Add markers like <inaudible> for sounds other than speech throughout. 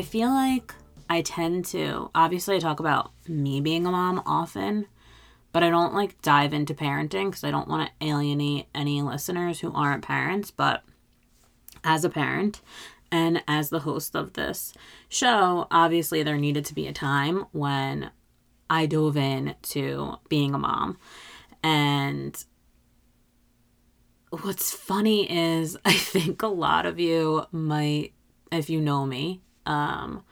I feel like I tend to, obviously, I talk about me being a mom often, but I don't like dive into parenting because I don't want to alienate any listeners who aren't parents. But as a parent and as the host of this show, obviously, there needed to be a time when I dove in to being a mom. And what's funny is <laughs> I think a lot of you might, if you know me, um,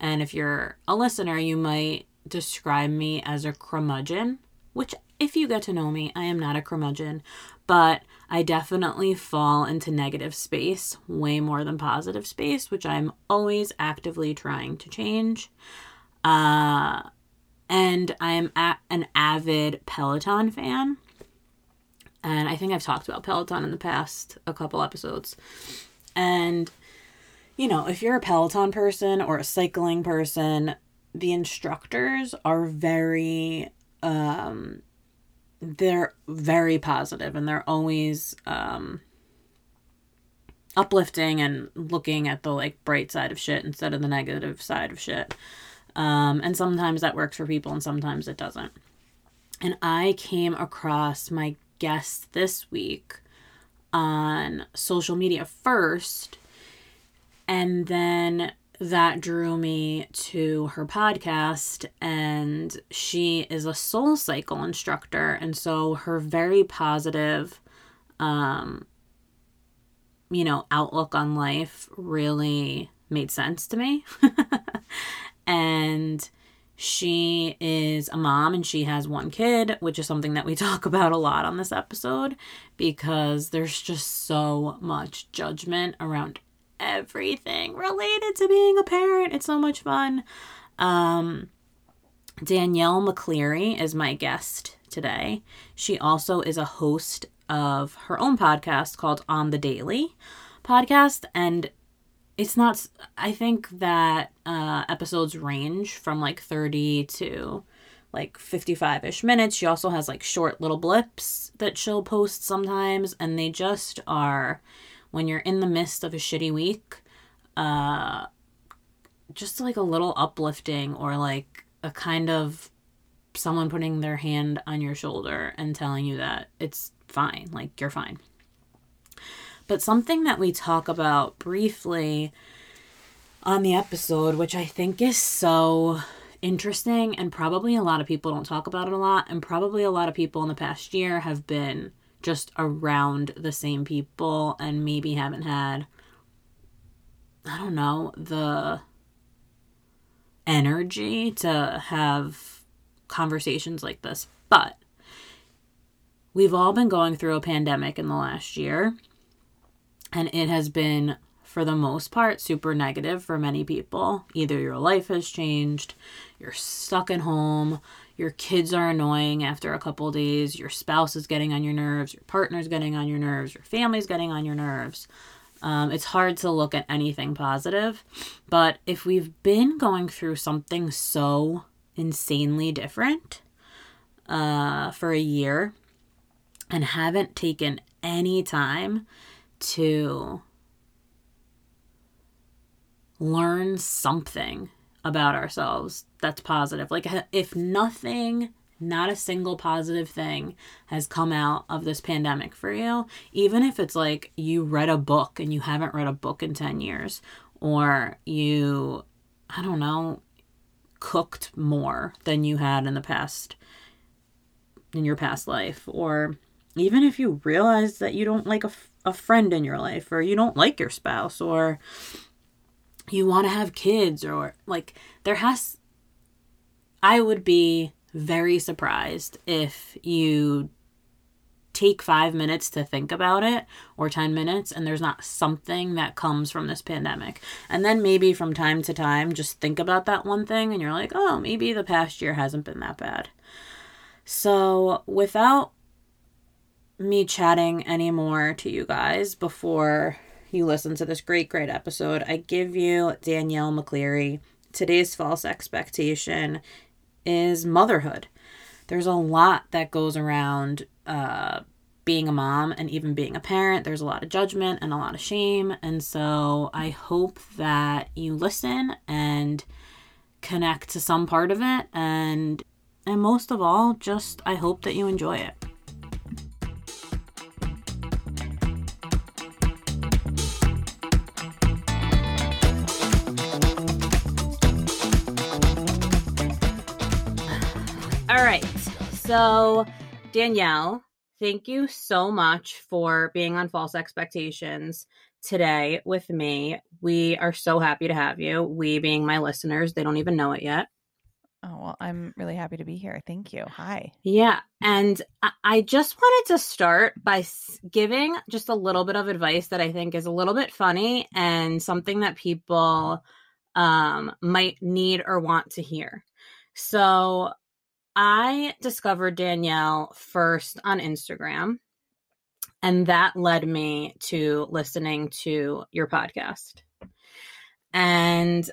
and if you're a listener, you might describe me as a curmudgeon, which, if you get to know me, I am not a curmudgeon, but I definitely fall into negative space way more than positive space, which I'm always actively trying to change. Uh, and I'm a- an avid Peloton fan. And I think I've talked about Peloton in the past a couple episodes. And, you know, if you're a Peloton person or a cycling person, the instructors are very, um, they're very positive and they're always, um, uplifting and looking at the like bright side of shit instead of the negative side of shit. Um, and sometimes that works for people and sometimes it doesn't. And I came across my guest this week on social media first. And then that drew me to her podcast. And she is a soul cycle instructor. And so her very positive, um, you know, outlook on life really made sense to me. <laughs> and she is a mom and she has one kid, which is something that we <laughs> talk about a lot on this episode because there's just so much judgment around everything related to being a parent. It's so much fun. Um, Danielle McCleary is my guest today. She also is a host of her own podcast called On the Daily podcast and it's not i think that uh episodes range from like 30 to like 55ish minutes she also has like short little blips that she'll post sometimes and they just are when you're in the midst of a shitty week uh just like a little uplifting or like a kind of someone putting their hand on your shoulder and telling you that it's fine like you're fine. But something that we talk about briefly on the episode, which I think is so interesting, and probably a lot of people don't talk about it a lot, and probably a lot of people in the past year have been just around the same people and maybe haven't had, I don't know, the energy to have conversations like this. But we've all been going through a pandemic in the last year and it has been, for the most part, super negative for many people. Either your life has changed, you're stuck at home, your kids are annoying after a couple days, your spouse is getting on your nerves, your partner's getting on your nerves, your family's getting on your nerves. Um, it's hard to look at anything positive. But if we've been going through something so insanely different uh, for a year and haven't taken any time to learn something about ourselves that's positive. Like, if nothing, not a single positive thing has come out of this pandemic for you, even if it's like you read a book and you haven't read a book in 10 years, or you, I don't know, cooked more than you had in the past, in your past life, or even if you realize that you don't like a a friend in your life or you don't like your spouse or you want to have kids or like there has I would be very surprised if you take 5 minutes to think about it or 10 minutes and there's not something that comes from this pandemic. And then maybe from time to time just think about that one thing and you're like, "Oh, maybe the past year hasn't been that bad." So, without me chatting anymore to you guys before you listen to this great, great episode, I give you Danielle McCleary. Today's false expectation is motherhood. There's a lot that goes around uh, being a mom and even being a parent, there's a lot of judgment and a lot of shame. And so I hope that you listen and connect to some part of it and and most of all, just I hope that you enjoy it. All right. So, Danielle, thank you so much for being on False Expectations today with me. We are so happy to have you. We being my listeners, they don't even know it yet. Oh, well, I'm really happy to be here. Thank you. Hi. Yeah. And I just wanted to start by giving just a little bit of advice that I think is a little bit funny and something that people um, might need or want to hear. So, I discovered Danielle first on Instagram, and that led me to listening to your podcast. And,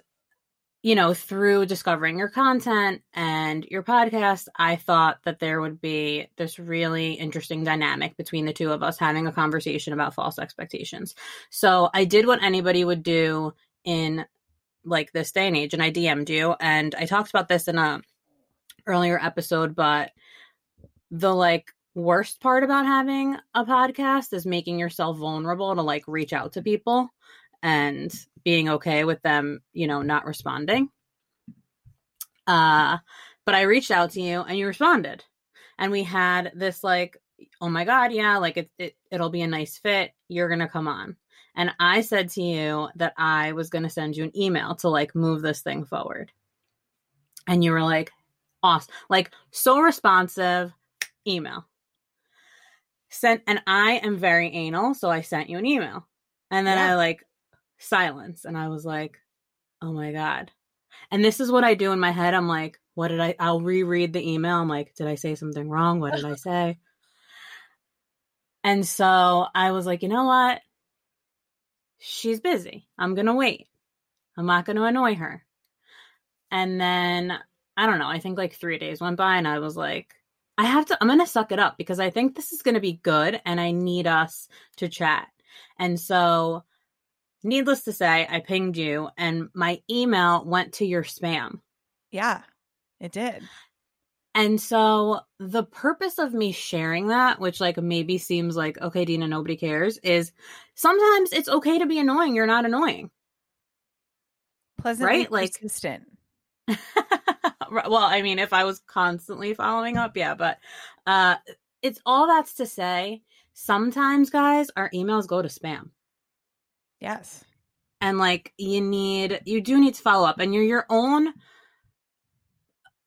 you know, through discovering your content and your podcast, I thought that there would be this really interesting dynamic between the two of us having a conversation about false expectations. So I did what anybody would do in like this day and age, and I DM'd you, and I talked about this in a earlier episode, but the like worst part about having a podcast is making yourself vulnerable to like reach out to people and being okay with them, you know, not responding. Uh but I reached out to you and you responded. And we had this like oh my god, yeah, like it, it it'll be a nice fit. You're to come on. And I said to you that I was to send you an email to like move this thing forward. And you were like, awesome. Like so responsive email. Sent and I am very anal, so I sent you an email. And then yeah. I like silence and I was like, "Oh my god." And this is what I do in my head. I'm like, "What did I I'll reread the email. I'm like, "Did I say something wrong? What did I <laughs> say?" And so I was like, "You know what? She's busy. I'm going to wait. I'm not going to annoy her." And then I don't know, I think like three days went by and I was like, I have to, I'm going to suck it up because I think this is going to be good and I need us to chat. And so, needless to say, I pinged you and my email went to your spam. Yeah, it did. And so the purpose of me sharing that, which like maybe seems like, okay, Dina, nobody cares, is sometimes it's okay to be annoying. You're not annoying. Pleasant, right? Like consistent. <laughs> well, I mean, if I was constantly following up, yeah, but uh it's all that's to say, sometimes guys, our emails go to spam. Yes. And like you need you do need to follow up and you're your own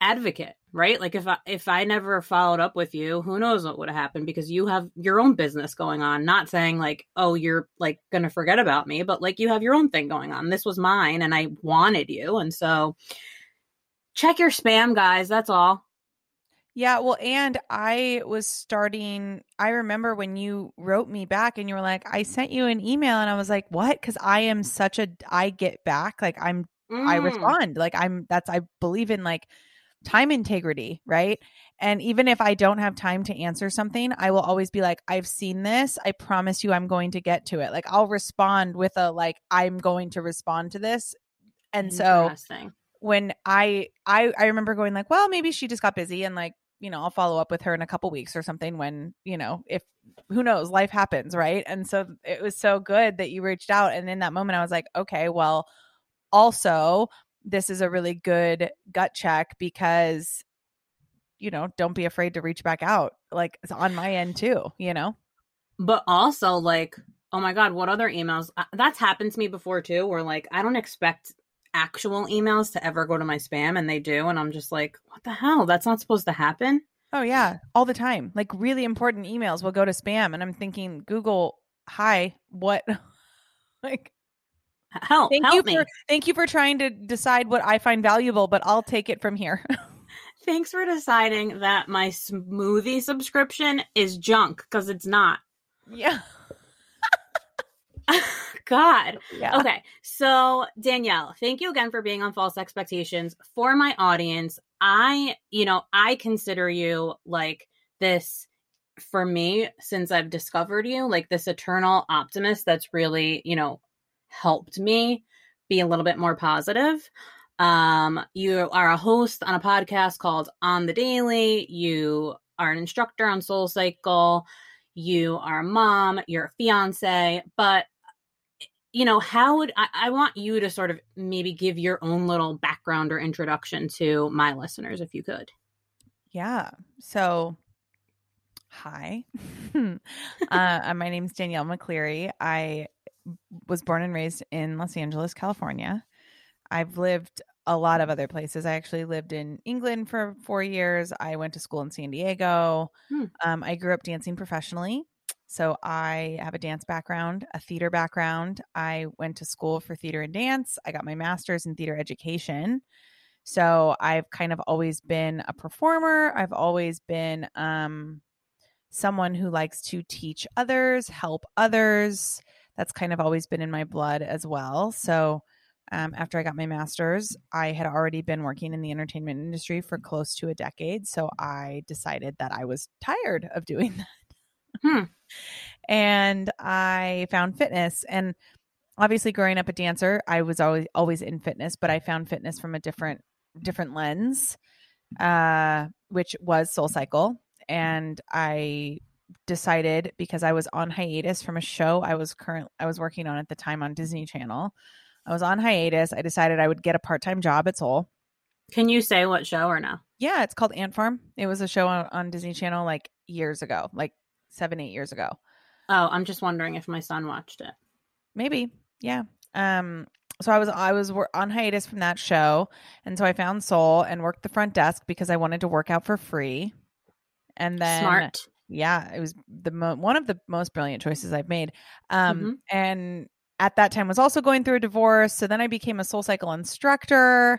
advocate, right? Like if I if I never followed up with you, who knows what would have happened because you have your own business going on. Not saying like, oh, you're like gonna forget about me, but like you have your own thing going on. This was mine and I wanted you. And so check your spam, guys. That's all. Yeah, well, and I was starting. I remember when you wrote me back and you were like, I sent you an email, and I was like, what? Because I am such a, I get back. Like, I'm, mm. I respond. Like, I'm, that's, I believe in like time integrity, right? And even if I don't have time to answer something, I will always be like, I've seen this. I promise you I'm going to get to it. Like, I'll respond with a, like, I'm going to respond to this. And so, when I I I remember going like, well, maybe she just got busy and like, you know, I'll follow up with her in a couple weeks or something when, you know, if who knows, life happens, right? And so it was so good that you reached out and in that moment I was like, okay, well, also this is a really good gut check because you know, don't be afraid to reach back out. Like it's on my end too, you know. But also like oh my god what other emails uh, that's happened to me before too where like i don't expect actual emails to ever go to my spam and they do and I'm just like, what the hell? That's not supposed to happen. Oh yeah, all the time. Like really important emails will go to spam and I'm thinking, Google, hi, what <laughs> like help thank help you me. for thank you for trying to decide what I find valuable, but I'll take it from here. <laughs> Thanks for deciding that my smoothie subscription is junk because it's not. Yeah. <laughs> God. Yeah. Okay. So, Danielle, thank you again for being on False Expectations. For my audience, I, you know, I consider you like this for me since I've discovered you, like this eternal optimist that's really, you know, helped me be a little bit more positive. Um, you are a host on a podcast called On the Daily. You are an instructor on Soul Cycle. You are a mom. You're a fiance. But you know, how would I, I want you to sort of maybe give your own little background or introduction to my listeners, if you could. Yeah. So, hi. <laughs> uh, my name is Danielle McCleary. I was born and raised in Los Angeles, California. I've lived a lot of other places. I actually lived in England for four years. I went to school in San Diego. Hmm. Um, I grew up dancing professionally. So I have a dance background, a theater background. I went to school for theater and dance. I got my master's in theater education. So I've kind of always been a performer. I've always been um, someone who likes to teach others, help others. That's kind of always been in my blood as well. So um, after I got my master's, I had already been working in the entertainment industry for close to a decade. So I decided that I was tired of doing <laughs> that. Hmm. And I found fitness. And obviously growing up a dancer, I was always always in fitness, but I found fitness from a different different lens, uh, which was Soul Cycle. And I decided because I was on hiatus from a show I was current I was working on at the time on Disney Channel. I was on hiatus. I decided I would get a part-time job at Soul. Can you say what show or no? Yeah, it's called Ant Farm. It was a show on, on Disney Channel like years ago, like seven, eight years ago. Oh, I'm just wondering if my son watched it. Maybe. Yeah. Um so I was I was on hiatus from that show, and so I found Soul and worked the front desk because I wanted to work out for free. And then smart, yeah, it was the mo- one of the most brilliant choices I've made. Um, mm-hmm. and at that time was also going through a divorce, so then I became a Soul Cycle instructor,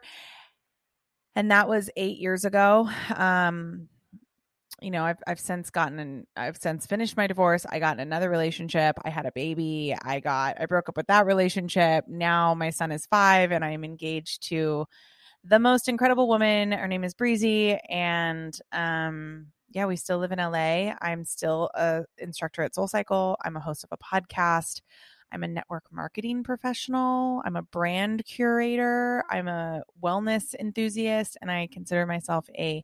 and that was eight years ago. Um, you know, I've I've since gotten and I've since finished my divorce. I got another relationship. I had a baby. I got I broke up with that relationship. Now my son is 5 and I am engaged to the most incredible woman. Her name is Breezy and um yeah, we still live in LA. I'm still a instructor at Soul Cycle. I'm a host of a podcast. I'm a network marketing professional. I'm a brand curator. I'm a wellness enthusiast and I consider myself a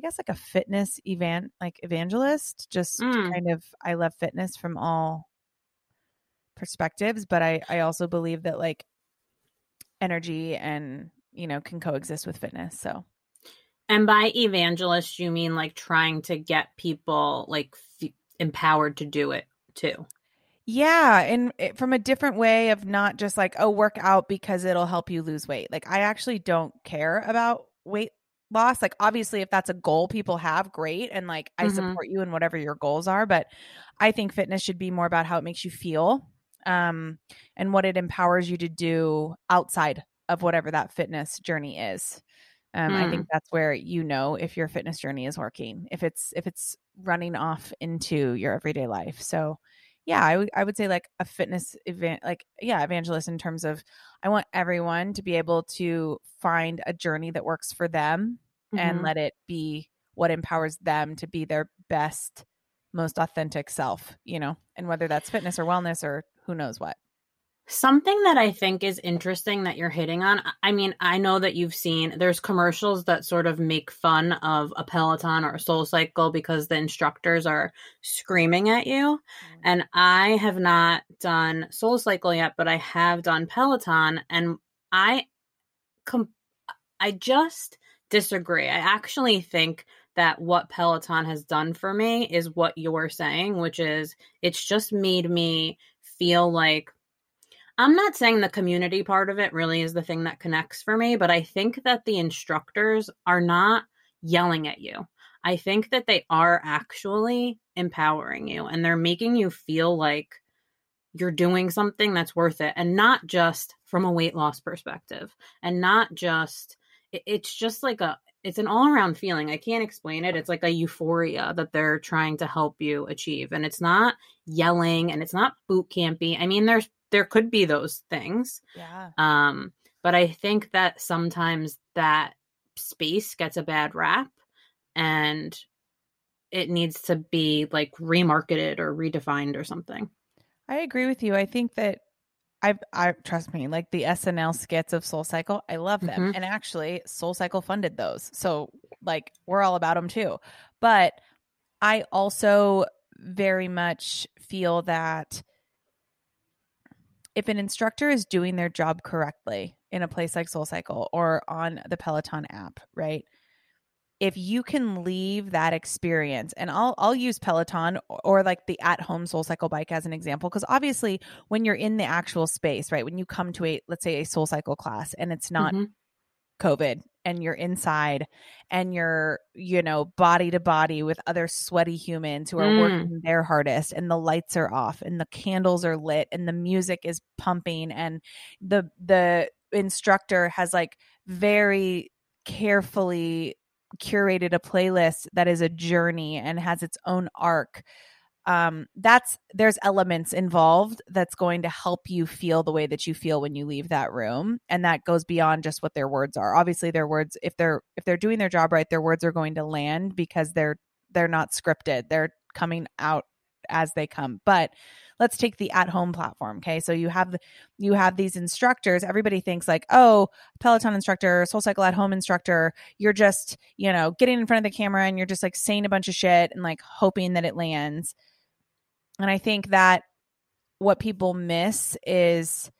I guess like a fitness event like evangelist. Just mm. kind of I love fitness from all perspectives, but I I also believe that like energy and you know can coexist with fitness. So and by evangelist, you mean like trying to get people like f- empowered to do it too. Yeah, and it, from a different way of not just like oh work out because it'll help you lose weight. Like I actually don't care about weight loss like obviously if that's a goal people have great and like i mm-hmm. support you in whatever your goals are but i think fitness should be more about how it makes you feel um and what it empowers you to do outside of whatever that fitness journey is um, mm. I think that's where you know if your fitness journey is working, if it's if it's running off into your everyday life. So yeah, I, w- I would say like a fitness event, like, yeah, evangelist in terms of I want everyone to be able to find a journey that works for them mm-hmm. and let it be what empowers them to be their best, most authentic self, you know, and whether that's fitness or wellness or who knows what. Something that I think is interesting that you're hitting on. I mean, I know that you've seen there's commercials that sort of make fun of a Peloton or a Soul Cycle because the instructors are screaming at you. Mm-hmm. And I have not done Soul Cycle yet, but I have done Peloton and I com- I just disagree. I actually think that what Peloton has done for me is what you're saying, which is it's just made me feel like I'm not saying the community part of it really is the thing that connects for me, but I think that the instructors are not yelling at you. I think that they are actually empowering you and they're making you feel like you're doing something that's worth it and not just from a weight loss perspective and not just it's just like a it's an all around feeling. I can't explain it. It's like a euphoria that they're trying to help you achieve. And it's not yelling and it's not boot campy. I mean, there's there could be those things. Yeah. Um, but I think that sometimes that space gets a bad rap and it needs to be like remarketed or redefined or something. I agree with you. I think that I I trust me, like the SNL skits of Soul Cycle, I love them. Mhm. And actually, Soul Cycle funded those. So like we're all about them too. But I also very much feel that if an instructor is doing their job correctly in a place like Soul Cycle or on the Peloton app, right? If you can leave that experience, and I'll I'll use Peloton or, or like the at home Soul Cycle bike as an example, because obviously when you're in the actual space, right? When you come to a let's say a Soul Cycle class and it's not Mhm. COVID and you're inside and you're, you know, body to body with other sweaty humans who are Mm. working their hardest and the lights are off and the candles are lit and the music is pumping and the the instructor has like very carefully curated a playlist that is a journey and has its own arc um that's there's elements involved that's going to help you feel the way that you feel when you leave that room. And that goes beyond just what their words are. Obviously their words if they're if they're doing their job right their words are going to land because they're they're not scripted. They're coming out as they come. But let's take the at home platform okay? So you have you have these instructors. Everybody thinks like oh peloton instructor soul cycle at home instructor. You're just you know getting in front of the camera and you're just like saying a bunch of shit and like hoping that it lands and I think that what people miss is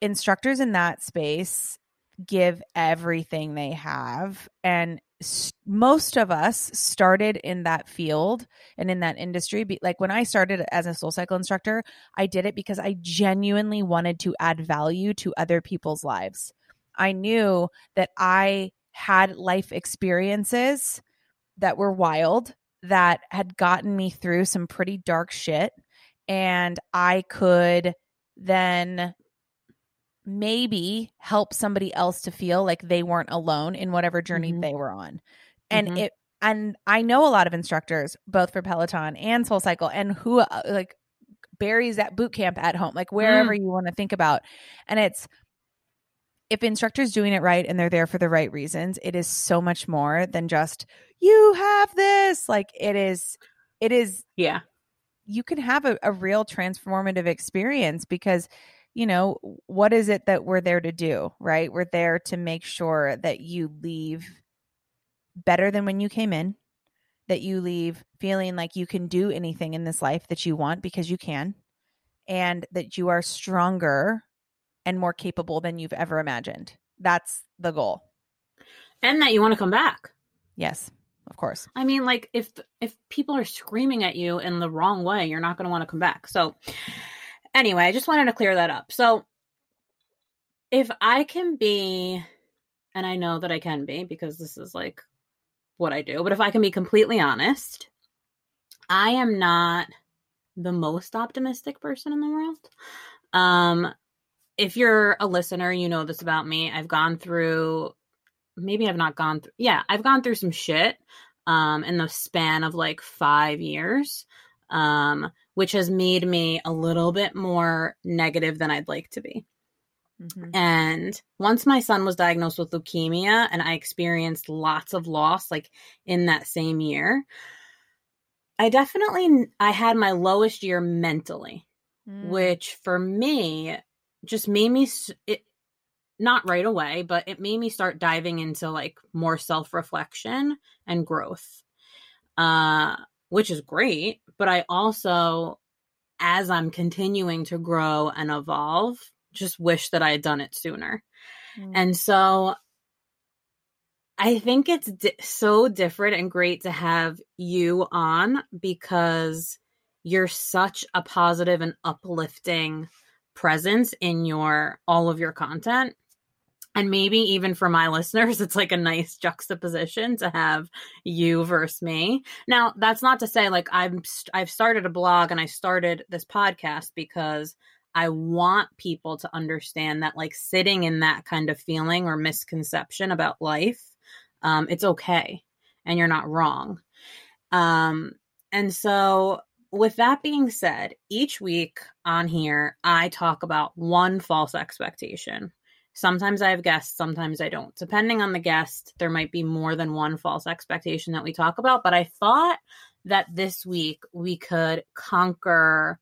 instructors in that space give everything they have. And most of us started in that field and in that industry. Be- Like when I started as a soul cycle instructor, I did it because I genuinely wanted to add value to other people's lives. I knew that I had life experiences that were wild that had gotten me through some pretty dark shit and I could then maybe help somebody else to feel like they weren't alone in whatever journey Mhm. they were on. And Mhm. it and I know a lot of instructors both for Peloton and Soul Cycle and who uh, like Barry's at boot camp at home, like wherever you want to think about. And it's if instructors doing it right and they're there for the right reasons, it is so much more than just you have this. Like it is it is Yeah. you can have a, a real transformative experience because you know what is it that we're there to do right we're there to make sure that you leave better than when you came in that you leave feeling like you can do anything in this life that you want because you can and that you are stronger and more capable than you've ever imagined that's the goal And that you want to come back. yes of course I mean, like if if people are screaming at you in the wrong way, you're not going to want to come back. So, anyway, I just wanted to clear that up. So, if I can be, and I know that I can be because this is like what I do, but if I can be completely honest, I am not the most optimistic person in the world. Um, if you're a listener, you know this about me. I've gone through maybe I've not gone through yeah, I've gone through some shit um in the span of like 5 years. Um which has made me a little bit more negative than I'd like to be. Mhm. And once my son was diagnosed with leukemia and I experienced lots of loss like in that same year, I definitely I had my lowest year mentally Mm. which for me just made me it not right away but it made me start diving into like more self-reflection and growth uh which is great but i also as i'm continuing to grow and evolve just wish that i had done it sooner Mm. and so I think it's di- so different and great to have you on because you're such a positive and uplifting presence in your all of your content. And maybe even for my <laughs> listeners, it's like a nice juxtaposition to have you versus me. Now, that's not to say like I'm st- I've started a blog and I started this podcast because I want people to understand that like sitting in that kind of feeling or misconception about life, um, it's okay and you're not wrong. Um, and so, with that being said, each week on here, I talk about one false expectation. Sometimes I have guests, sometimes I don't. Depending on the guest, there might be more than one false expectation that we talk about. But I thought that this week we could conquer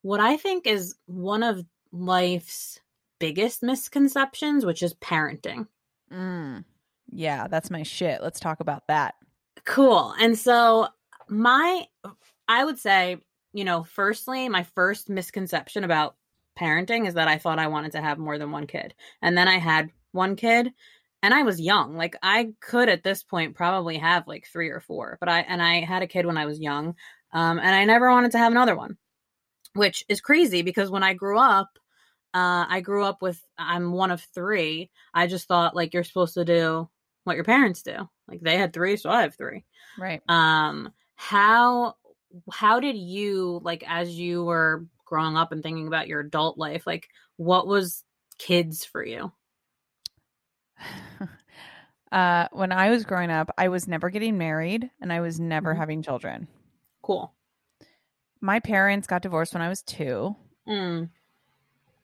what I think is one of life's biggest misconceptions, which is parenting. Mm. Yeah, that's my shit. Let's talk about that. Cool. And so, my, I would say, you know, firstly, my first misconception about parenting is that I thought I wanted to have more than one kid. And then I had one kid and I was young. Like I could at this point probably have like 3 or 4, but I and I had a kid when I was young. Um and I never wanted to have another one. Which is crazy because when I grew up, uh I grew up with I'm one of 3. I just thought like you're supposed to do what your parents do. Like they had 3, so I have 3. Right. Um how how did you like as you were growing up and thinking about your adult life like what was kids for you? <laughs> Uh when i was growing up i was never getting married and i was never Mhm. having children. Cool. My parents got divorced when i was 2 mm,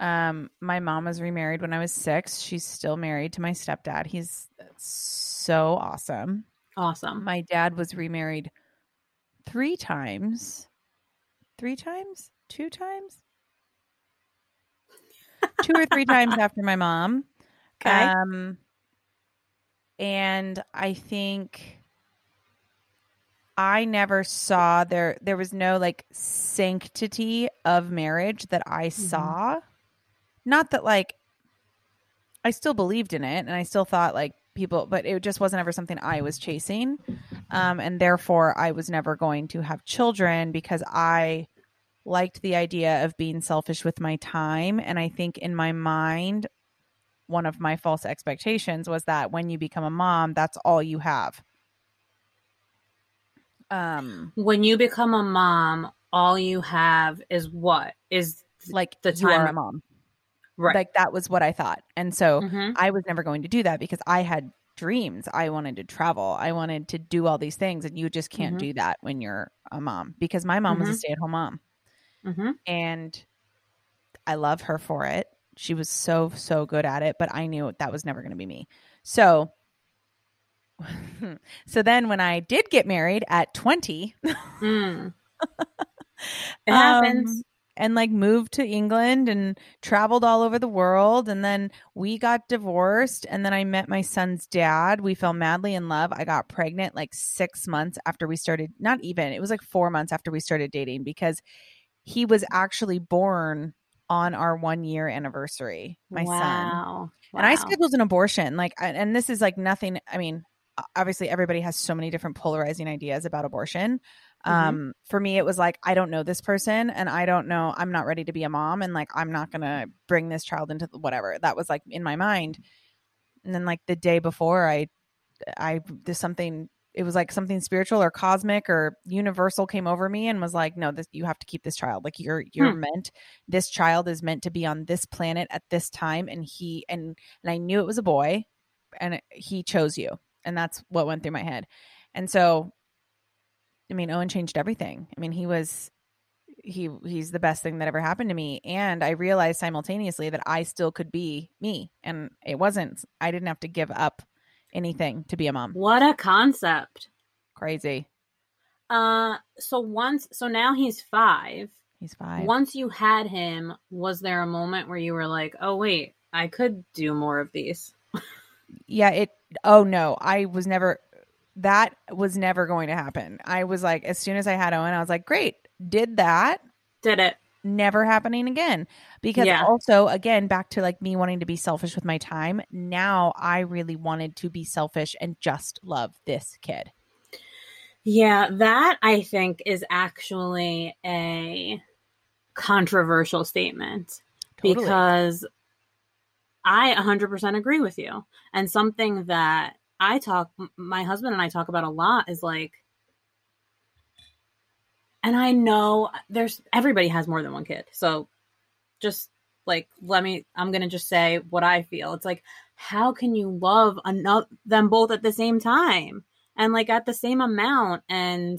um my mom was remarried when i was 6 she's still married to my stepdad. He's so awesome. Awesome. My dad was remarried 3 times. 3 times? 2 times? 2 or 3 times <laughs> after my mom. Okay. Um, and I think I never saw there. There was no like sanctity of marriage that I saw. Not that like I still believed in it, and I still thought like people, but it just wasn't ever something I was chasing. Um, and therefore, I was never going to have children because I liked the idea of being selfish with my time. And I think in my mind, one of my false expectations was that when you become a mom, that's all you have. Um, when you become a mom all you have is what is like The time- a mom. Right Like that was what I thought. And so Mhm. I was never going to do that because I had dreams. I wanted to travel. I wanted to do all these things. And you just can't Mhm. do that when you're a mom because my mom was a Mhm. stay at home mom. Mhm. And I love her for it. She was so, so good at it, but I knew that was never going to be me. So, <laughs> so then when I did get married at 20, Mm. <laughs> it Um, happens and like moved to England and traveled all over the world. And then we got divorced. And then I met my son's dad. We fell madly in love. I got pregnant like six months after we started, not even, it was like four months after we started dating because he was actually born on our one year anniversary, my son wow. and I Wow. scheduled an abortion. Like, and this is like nothing. I mean, obviously, everybody has so many different polarizing ideas about abortion. Mhm. Um, for me, it was like I don't know this person, and I don't know. I'm not ready to be a mom, and like I'm not gonna bring this child into the, whatever. That was like in my mind. And then like the day before, I, I there's something. It was like something spiritual or cosmic or universal came over me and was like, no, this you have to keep this child. Like you're you're Hmm. meant. This child is meant to be on this planet at this time, and he and and I knew it was a boy, and it, he chose you, and that's what went through my head. And so, I mean, Owen changed everything. I mean, he was he he's the best thing that ever happened to me, and I realized simultaneously that I still could be me, and it wasn't. I didn't have to give up anything to be a mom. what a concept Crazy. uh so once so now he's five He's five. once you had him was there a moment where you were like oh wait i could do more of these yeah it oh no i was never that was never going to happen i was like as soon as i had owen i was like great did that did it never happening again because Yeah. also again back to like me wanting to be selfish with my time now i really wanted to be selfish and just love this kid yeah that i think is actually a controversial statement Totally. because I 100% agree with you. And something that I talk, my husband and I talk about a lot is like, and I know there's everybody has more than one kid. So just like, let me, I'm going to just say what I feel. It's like, how can you love another, them both at the same time and like at the same amount? And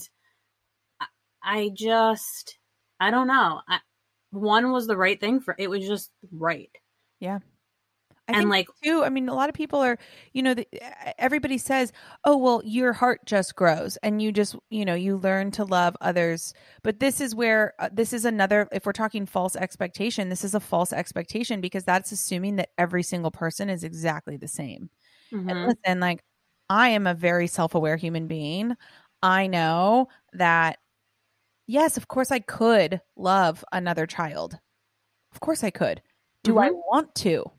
I, I just, I don't know. I, one was the right thing for it was just right. I and like too i mean a lot of people are you know the, everybody says oh well your heart just grows and you just you know you learn to love others. But this is where uh, this is another if we're talking false expectation this is a false expectation because that's assuming that every single person is exactly the same. And mhm. listen like i am a very self-aware human being. I know that yes of course i could love another child. Of course i could. Do i want to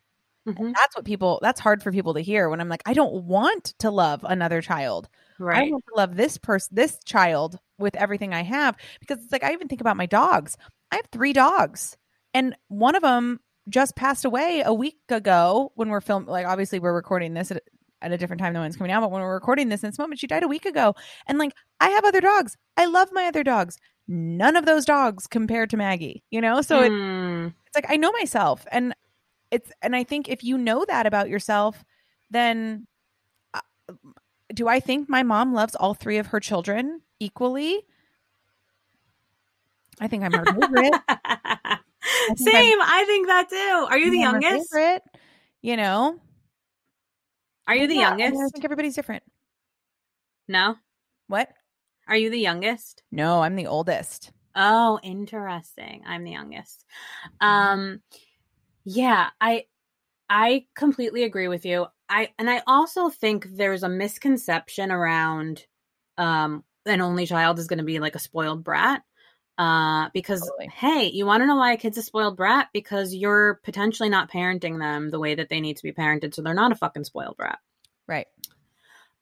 Mhm. that's what people that's hard for people to hear when i'm like i don't want to love another child. I right. want to love this person this child with everything i have. Because it's like i even think about my dogs. I have three dogs and one of them just passed away a week ago when we're filming like obviously we're recording this at, at a different time than when it's coming out but when we're recording this in this moment she died a week ago. And like i have other dogs. I love my other dogs. None of those dogs compared to maggie you know? So it, Mm. it's like I know myself and it's and I think if you know that about yourself then uh, do I think my mom loves all three of her children equally? I think I'm her favorite. Same. I think that too. Are you the I'm her youngest? favorite, you know? Are you the Yeah, I mean, youngest? I think everybody's different. No. What? Are you the youngest? No, I'm the oldest. Oh, interesting. I'm the youngest. Um yeah, I I completely agree with you. I and I also think there's a misconception around um an only child is going to be like a spoiled brat. Uh because Totally. hey, you want to know why a kid's a spoiled brat because you're potentially not parenting them the way that they need to be parented so they're not a fucking spoiled brat. Right.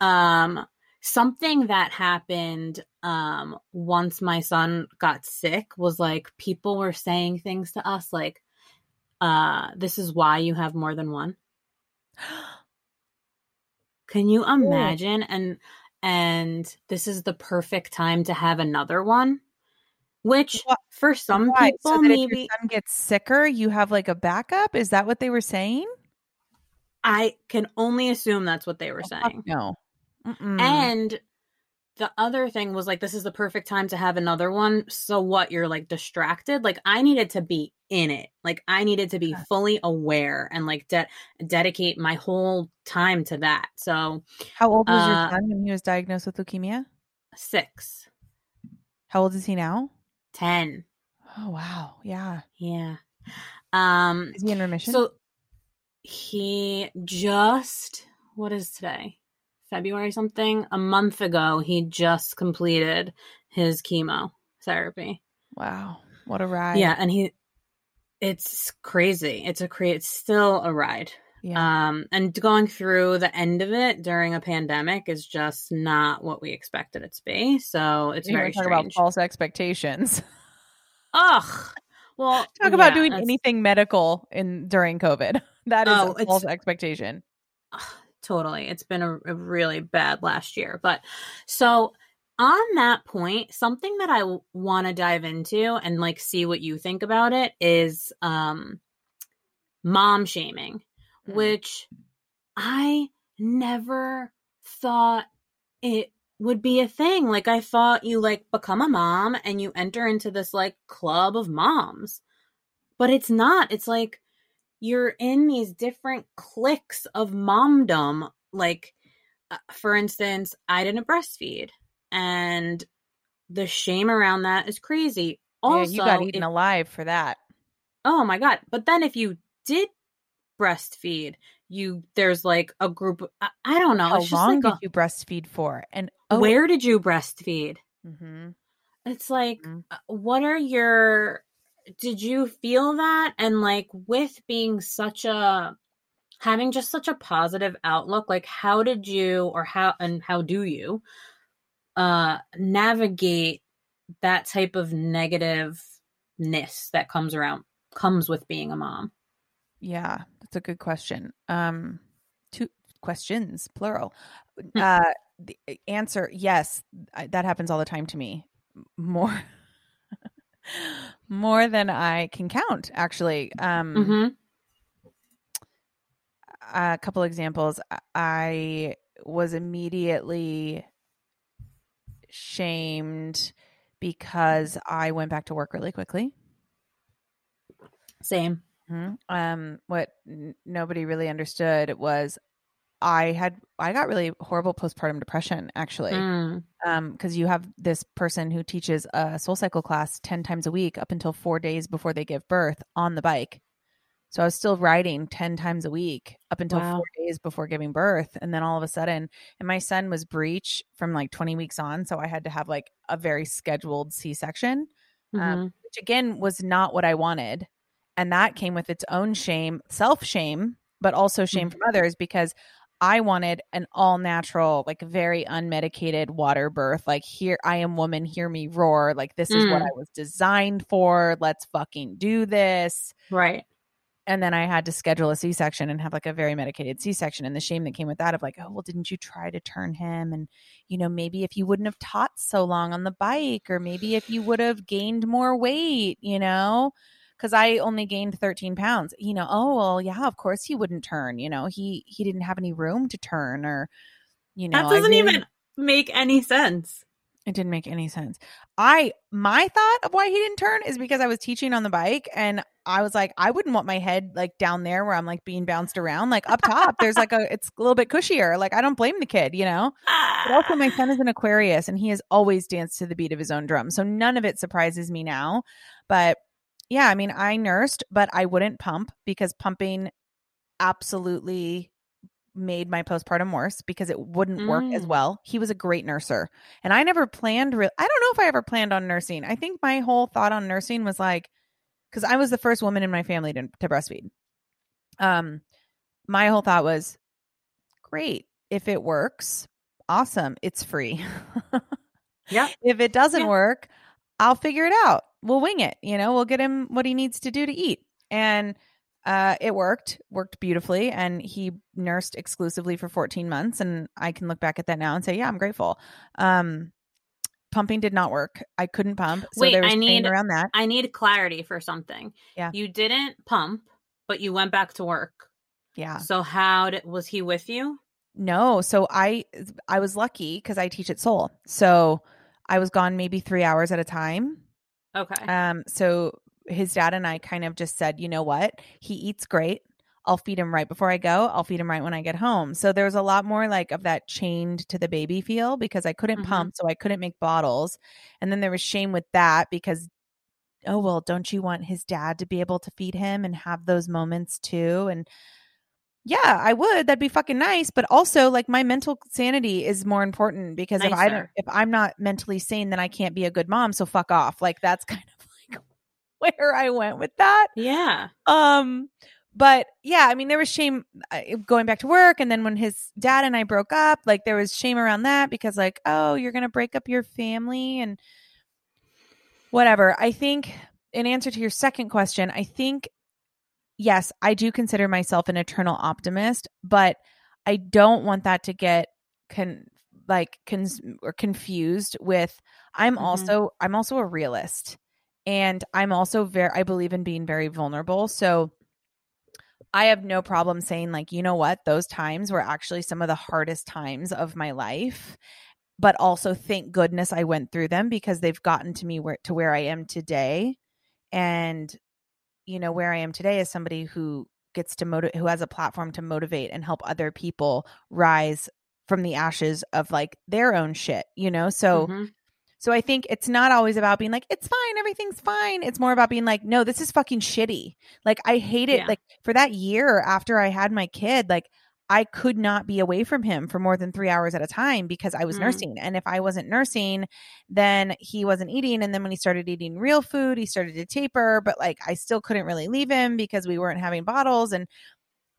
um something that happened um once my son got sick was like people were saying things to us like uh this is why you have more than one can you imagine and and this is the perfect time to have another one which Wha- for some Why? people so that if your maybe gets sicker, you have like a backup? Is that what they were saying? i can only assume that's what they were Oh, saying no. Mm-mm. And the other thing was like, this is the perfect time to have another one. So what? You're like distracted. Like I needed to be in it. Like I needed to be fully aware and like de- dedicate my whole time to that. So How old was Uh, your son when he was diagnosed with leukemia? six, How old is he now? ten, Oh wow, yeah. yeah. Um. Is he in remission? So he just what is today? February something. A month ago, he just completed his chemo therapy. wow, what a ride. Yeah, and he it's crazy. It's a cra- it's still a ride. yeah. Um and going through the end of it during a pandemic is just not what we expected it to be. So it's You very talk about false expectations. <laughs> Ugh. Well, talk about yeah, doing that's- anything medical in during COVID. <laughs> That is Oh, a false expectation. Totally. It's been a, a really bad last year. But so on that point, something that I want to dive into and like see what you think about it is um mom shaming, Mm. which I never thought it would be a thing. Like I thought you like become a mom and you enter into this like club of moms. But it's not. It's like you're in these different cliques of momdom. Like uh, for instance, I didn't breastfeed and the shame around that is crazy. Also, yeah, you got eaten if- alive for that. Oh my god! But then if you did breastfeed, you there's like a group. I, I don't know. How it's just long like did you breastfeed for? And oh, where did you breastfeed? Mhm. It's like, Mhm. uh, what are your? Did you feel that? And like with being such a having just such a positive outlook, like how did you or how and how do you uh navigate that type of negativeness that comes around comes with being a mom? Yeah, that's a good question. Um, two questions, plural. <laughs> Uh, the answer: Yes, that happens all the time to me. More, <laughs> more than I can count. Actually, um, Mm-hmm. a couple examples. I- was immediately shamed because I went back to work really quickly. Same. Mhm. Um, what n- nobody really understood was I had I got really horrible postpartum depression actually. Mm. Um, because you have this person who teaches a soul cycle class ten times a week up until four days before they give birth on the bike. So I was still riding ten times a week up until Wow. four days before giving birth, and then all of a sudden, and my son was breech from like twenty weeks on, so I had to have like a very scheduled C section Mhm. um, which again was not what I wanted. And that came with its own shame, self shame, but also shame Mhm. from others because I wanted an all natural, like very unmedicated water birth. Like, here, I am woman, hear me roar. Like, this is what Mm. I was designed for. Let's fucking do this. right. And then I had to schedule a C section and have like a very medicated C section. And the shame that came with that of like, oh, well, didn't you try to turn him? And, you know, maybe if you wouldn't have taught so long on the bike, or maybe if you would have gained more weight, you know, because I only gained 13 pounds, you know, oh, well, yeah, of course he wouldn't turn, you know, he, he didn't have any room to turn or, you know, that doesn't really- even make any sense. it didn't make any sense. I my thought of why he didn't turn is because I was teaching on the bike and I was like, I wouldn't want my head like down there where I'm like being bounced around. Like up top, there's like a it's a little bit cushier. Like I don't blame the kid, you know. But also my son is an Aquarius and he has always danced to the beat of his own drum. So none of it surprises me now. But yeah, I mean I nursed, but I wouldn't pump because pumping absolutely made my postpartum worse because it wouldn't work as Mm. well. He was a great nurser. And I never planned re- I don't know if I ever planned on nursing. I think my whole thought on nursing was like cuz I was the first woman in my family to, to breastfeed. Um my whole thought was great. If it works, awesome. It's free. yeah. <laughs> If it doesn't Yeah. work, I'll figure it out. We'll wing it. You know, we'll get him what he needs to do to eat. And uh, it worked, worked beautifully. And he nursed exclusively for 14 months. And I can look back at that now and say, yeah, I'm grateful. Um, pumping did not work. I couldn't pump. So Wait, there was I need- around that. I need clarity for something. Yeah. You didn't pump, but you went back to work. Yeah. So how did, was he with you? No, so I I was lucky because I teach at Soul. So I was gone maybe three hours at a time. Okay. Um, so his dad and I kind of just said, you know what? He eats great. I'll feed him right before I go. I'll feed him right when I get home. So there's a lot more like of that chained to the baby feel because I couldn't Mhm. pump, so I couldn't make bottles. And then there was shame with that because oh well, don't you want his dad to be able to feed him and have those moments too? And yeah, I would. That'd be fucking nice. But also, like, my mental sanity is more important because if I don't, if I'm not mentally sane, then I can't be a good mom. So fuck off. Like, that's <laughs> kind of like where I went with that. yeah. Um, but yeah, I mean, there was shame going back to work, and then when his dad and I broke up, like there was shame around that because, like, oh, you're gonna break up your family and whatever. I think, in answer to your second question, I think yes, I do consider myself an eternal optimist, but I don't want that to get con like cons- or confused with I'm Mhm. also I'm also a realist and I'm also very I believe in being very vulnerable. So I have no problem saying like, you know what, those times were actually some of the hardest times of my life. But also thank goodness I went through them because they've gotten to me where to where I am today. And you know, where I am today is somebody who gets to motivate who has a platform to motivate and help other people rise from the ashes of like their own shit, you know? So Mhm. so I think it's not always about being like, it's fine, everything's fine. It's more about being like, no, this is fucking shitty. Like I hate it. Yeah. Like for that year after I had my kid, like I could not be away from him for more than three hours at a time because I was Mhm. nursing. And if I wasn't nursing, then he wasn't eating. And then when he started eating real food, he started to taper, but like I still couldn't really leave him because we weren't having bottles. And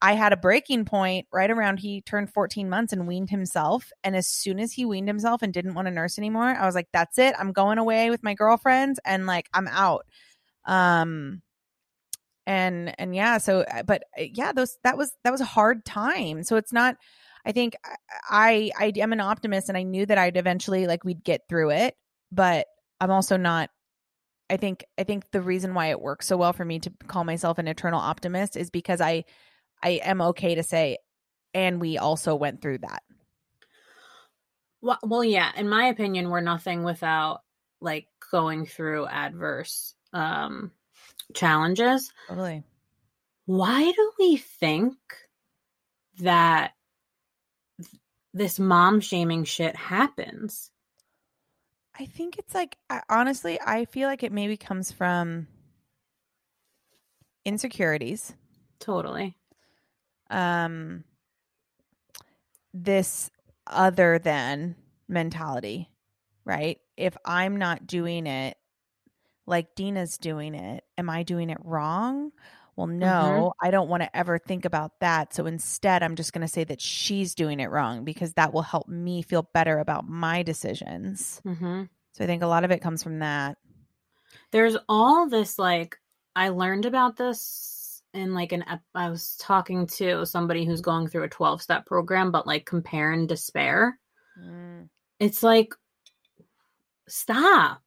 I had a breaking point right around he turned 14 months and weaned himself. And as soon as he weaned himself and didn't want to nurse anymore, I was like, that's it. I'm going away with my girlfriends and like I'm out. Um and and yeah, so uh, but uh, yeah, those that was that was a hard time. So it's not I think I I am an optimist and I knew that I'd eventually like we'd get through it, but I'm also not I think I think the reason why it works so well for me to call myself an eternal optimist is because I I am okay to say and we also went through that. Well, well, yeah. In my opinion, we're nothing without like going through adverse um challenges. Totally. why do we think that this mom shaming shit happens? I think it's like I, honestly, I feel like it maybe comes from insecurities. Totally. Um this other than mentality, right? If I'm not doing it like Dina's doing it, am I doing it wrong? Well, no, mm-hmm. I don't want to ever think about that. So instead, I'm just going to say that she's doing it wrong because that will help me feel better about my decisions. Mm-hmm. So I think a lot of it comes from that. There's all this like, I learned about this in like an, I was talking to somebody who's going through a 12 step program, but like compare and despair. Mm. It's like, stop.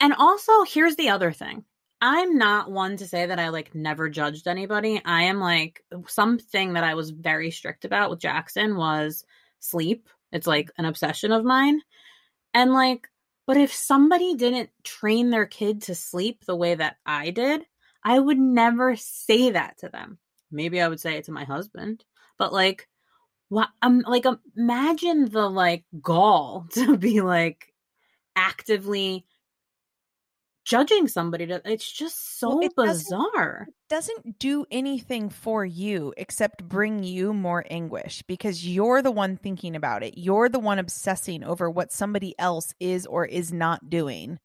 And also, here's the other thing I'm not one to say that I like never judged anybody. I am like something that I was very strict about with Jackson was sleep. It's like an obsession of mine. And like, but if somebody didn't train their kid to sleep the way that I did, I would never say that to them. Maybe I would say it to my husband, but like, what? Um, like, imagine the like gall <laughs> to be like actively judging somebody to, it's just so well, it bizarre. doesn't, doesn't do anything for you except bring you more anguish because you're the one thinking about it. You're the one obsessing over what somebody else is or is not doing.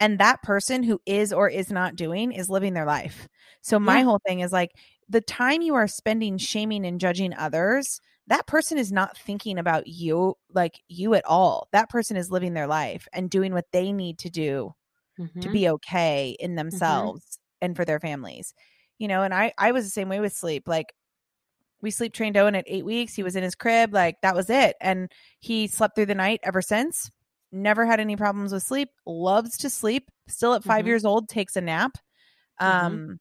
And that person who is or is not doing is living their life. So my yeah. whole thing is like the time you are spending shaming and judging others that person is not thinking about you like you at all. That person is living their life and doing what they need to do mm-hmm. to be okay in mm-hmm. themselves mm-hmm. and for their families. You know, and I I was the same way with sleep. Like we sleep trained Owen at eight weeks. He was in his crib, like that was it. And he slept through the night ever since. Never had any problems with sleep. Loves to sleep. Still at 5 mm-hmm. years old, takes a nap. Mm-hmm. Um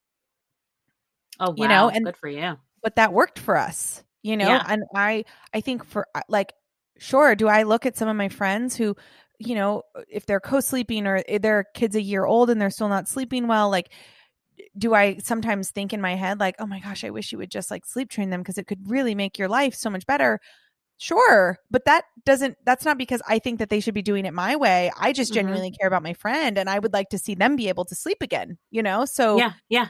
Oh wow, you know, and good for you. But that worked for us, you know. Yeah. And I I think for uh, like sure, do I look at some of my friends who you know, if they're co-sleeping or their kids a year old and they're still not sleeping well, like do I sometimes think in my head like, "Oh my gosh, I wish you would just like sleep train them because it could really make your life so much better." Sure, but that doesn't that's not because I think that they should be doing it my way. I just mm-hmm. genuinely care about my friend and I would like to see them be able to sleep again, you know? So Yeah, yeah.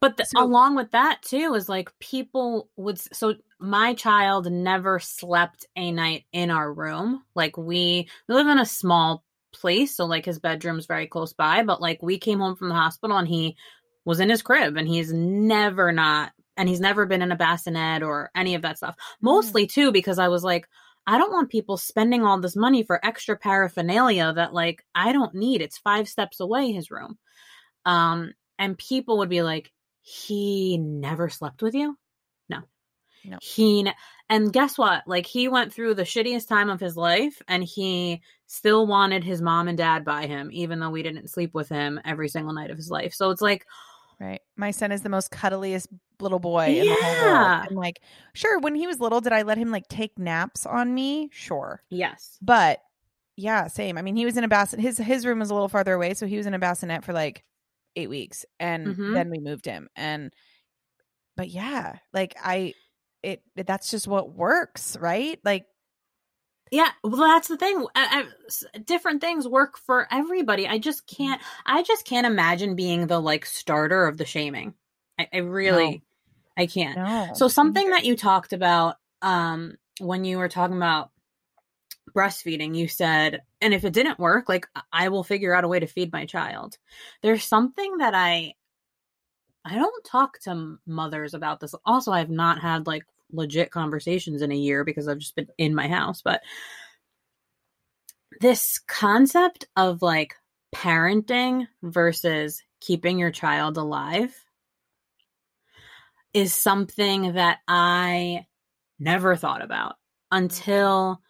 But the, so, along with that too is like people would so my child never slept a night in our room. Like we we live in a small place, so like his bedroom's very close by, but like we came home from the hospital and he was in his crib and he's never not and he's never been in a bassinet or any of that stuff. Mostly too because I was like I don't want people spending all this money for extra paraphernalia that like I don't need. It's 5 steps away his room. Um and people would be like he never slept with you? No. No. He and guess what? Like he went through the shittiest time of his life and he still wanted his mom and dad by him even though we didn't sleep with him every single night of his life. So it's like Right. My son is the most cuddliest little boy yeah. in the whole world. I'm like, sure, when he was little, did I let him like take naps on me? Sure. Yes. But yeah, same. I mean, he was in a bassinet. His his room was a little farther away, so he was in a bassinet for like eight weeks, and mm-hmm. then we moved him. And but yeah, like I it that's just what works, right? Like yeah, well, that's the thing. I, I, different things work for everybody. I just can't. I just can't imagine being the like starter of the shaming. I, I really, no. I can't. No. So something that you talked about um, when you were talking about breastfeeding, you said, and if it didn't work, like I will figure out a way to feed my child. There's something that I I don't talk to mothers about this. Also, I've not had like legit conversations in a year because I've just been in my house, but this concept of like parenting versus keeping your child alive is something that I never thought about until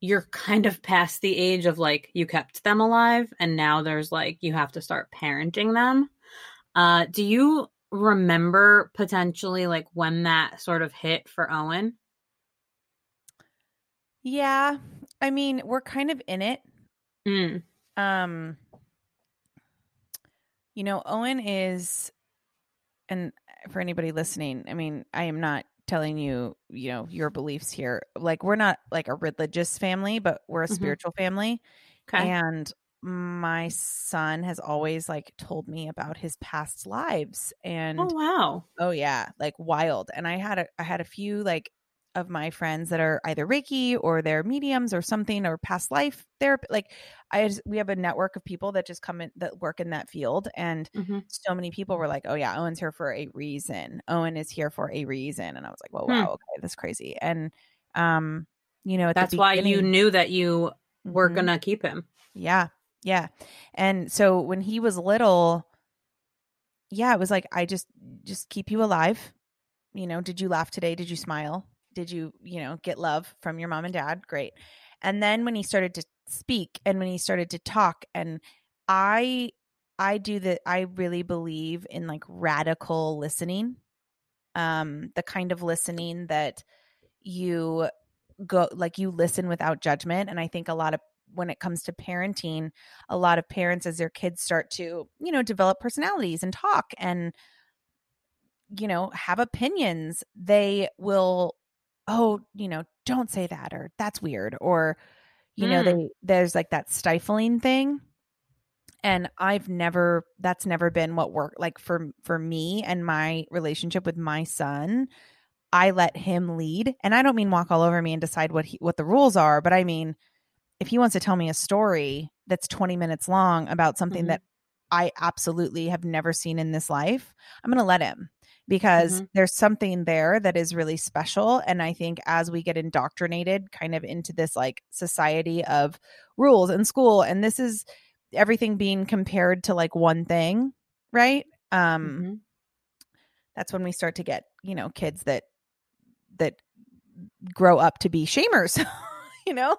you're kind of past the age of like you kept them alive and now there's like you have to start parenting them. Uh, do you remember potentially like when that sort of hit for Owen? Yeah. I mean, we're kind of in it. Mm. Um you know, Owen is and for anybody listening, I mean, I am not telling you, you know, your beliefs here. Like we're not like a religious family, but we're a Mhm. spiritual family. Okay. And my son has always like told me about his past lives and oh wow. Oh yeah, like wild. And I had a I had a few like of my friends that are either Reiki or they're mediums or something or past life therapy. Like I just, we have a network of people that just come in that work in that field, and hmm so many people were like, "Oh yeah, Owen's here for a reason. Owen is here for a reason." And I was like, "Well, Hmm. wow, okay, that's crazy." And um, you know, That's why you knew that you were Mhm. gonna keep him. Yeah. Yeah. And so when he was little, yeah, it was like I just just keep you alive. You know, did you laugh today? Did you smile? Did you, you know, get love from your mom and dad? Great. And then when he started to speak and when he started to talk and I I do that I really believe in like radical listening. Um the kind of listening that you go like you listen without judgment and I think a lot of when it comes to parenting, a lot of parents, as their kids start to, you know, develop personalities and talk and, you know, have opinions, they will, oh, you know, don't say that or that's weird or, you know, Mm. they there's like that stifling thing. And I've never that's never been what worked like for for me and my relationship with my son. I let him lead. And I don't mean walk all over me and decide what he what the rules are, but I mean if he wants to tell me a story that's 20 minutes long about something Mhm. that I absolutely have never seen in this life, I'm going to let him because Mhm. there's something there that is really special. And I think as we get indoctrinated kind of into this like society of rules and school, and this is everything being compared to like one thing, right? Um, Mhm. that's when we start to get, you know, kids that, that grow up to be shamers, <laughs> you know?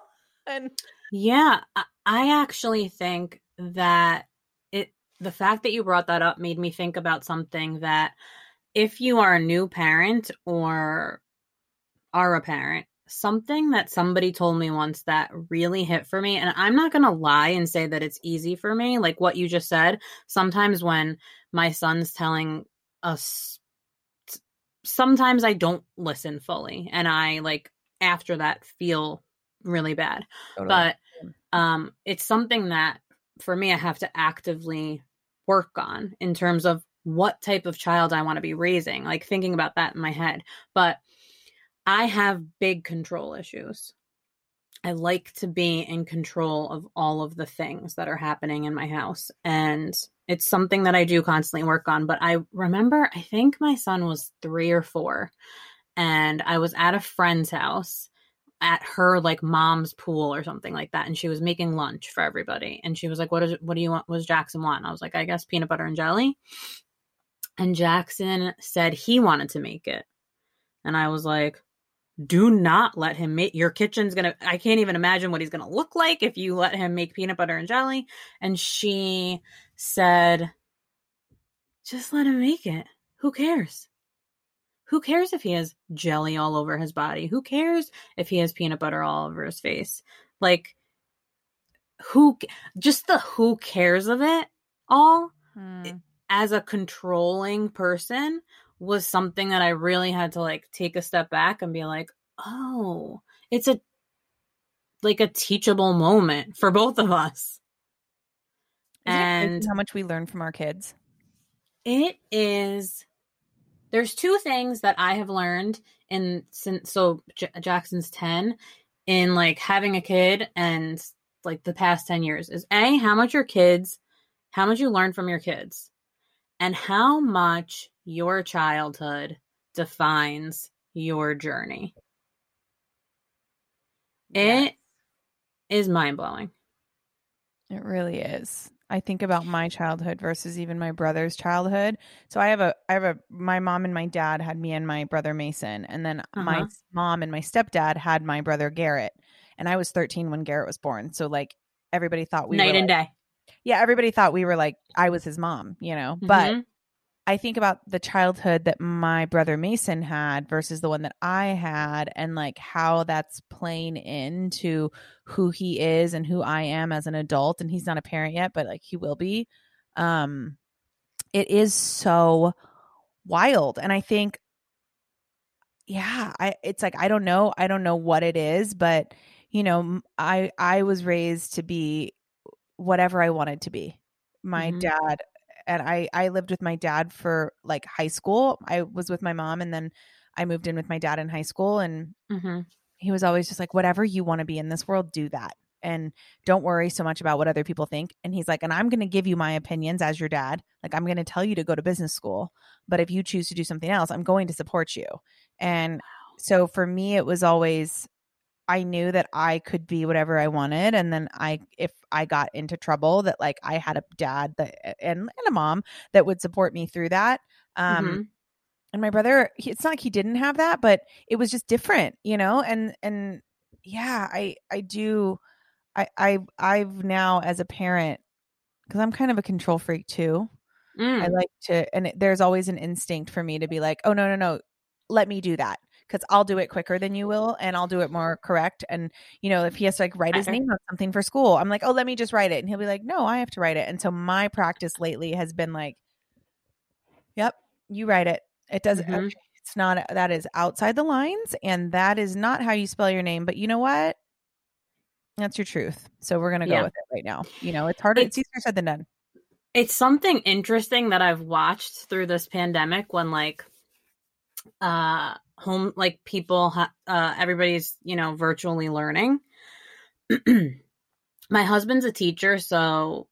Yeah, I- I actually think that it the fact that you brought that up made me think about something that if you are a new parent or are a parent, something that somebody told me once that really hit for me and I'm not going to lie and say that it's easy for me like what you just said. Sometimes when my son's telling us sometimes I don't listen fully and I like after that feel really bad. But um it's something that for me i have to actively work on in terms of what type of child i want to be raising like thinking about that in my head. But i have big control issues. I like to be in control of all of the things that are happening in my house and it's something that i do constantly work on but i remember i think my son was 3 or 4 and i was at a friend's house at her like mom's pool or something like that and she was making lunch for everybody and she was like what is what do you want was jackson want? And i was like i guess peanut butter and jelly. And jackson said he wanted to make it. And i was like do not let him make your kitchen's gonna i can't even imagine what he's gonna look like if you let him make peanut butter and jelly. And she said just let him make it. Who cares who cares if he has jelly all over his body? Who cares if he has peanut butter all over his face? Like, who, just the who cares of it all Hmm. as a controlling person was something that I really had to like take a step back and be like, oh, it's a, like a teachable moment for both of us. Isn't And how much we learn from our kids. It is. There's two things that I have learned in since so J- Jackson's 10 in like having a kid and like the past 10 years is A how much your kids how much you learn from your kids and how much your childhood defines your journey. It is mind-blowing. It really is. I think about my childhood versus even my brother's childhood. So I have a I have a my mom and my dad had me and my brother Mason and then my Uh-huh. mom and my stepdad had my brother Garrett. And I was 13 when Garrett was born. So like everybody thought we Night and like- day. Yeah, everybody thought we were like I was his mom, you know. But Mhm. I think about the childhood that my brother Mason had versus the one that I had and like how that's playing into who he is and who I am as an adult and he's not a parent yet but like he will be um it is so wild. And I think, yeah, I it's like I don't know, I don't know what it is, but you know, I I was raised to be whatever I wanted to be. My Mhm. dad and I I lived with my dad for like high school. I was with my mom and then I moved in with my dad in high school and Mm-hmm. he was always just like whatever you want to be in this world do that and don't worry so much about what other people think and he's like and i'm going to give you my opinions as your dad like i'm going to tell you to go to business school but if you choose to do something else i'm going to support you and so for me it was always i knew that i could be whatever i wanted and then i if i got into trouble that like i had a dad that and, and a mom that would support me through that um Mhm. and my brother he, it's not like he didn't have that but it was just different you know and and yeah i i do i i i've now as a parent because i'm kind of a control freak too Mm. i like to and it, there's always an instinct for me to be like oh no no no let me do that because i'll do it quicker than you will and i'll do it more correct and you know if he has to like write his name on something for school i'm like oh let me just write it and he'll be like no i have to write it and so my practice lately has been like yep you write it it doesn't Mhm. it's not that is outside the lines and that is not how you spell your name but you know what that's your truth so we're gonna go Yeah. with it right now you know it's harder it's, It's- easier said than done it's something interesting that I've watched through this pandemic when like uh home like people ha- uh everybody's you know virtually learning. <clears throat> My husband's a teacher so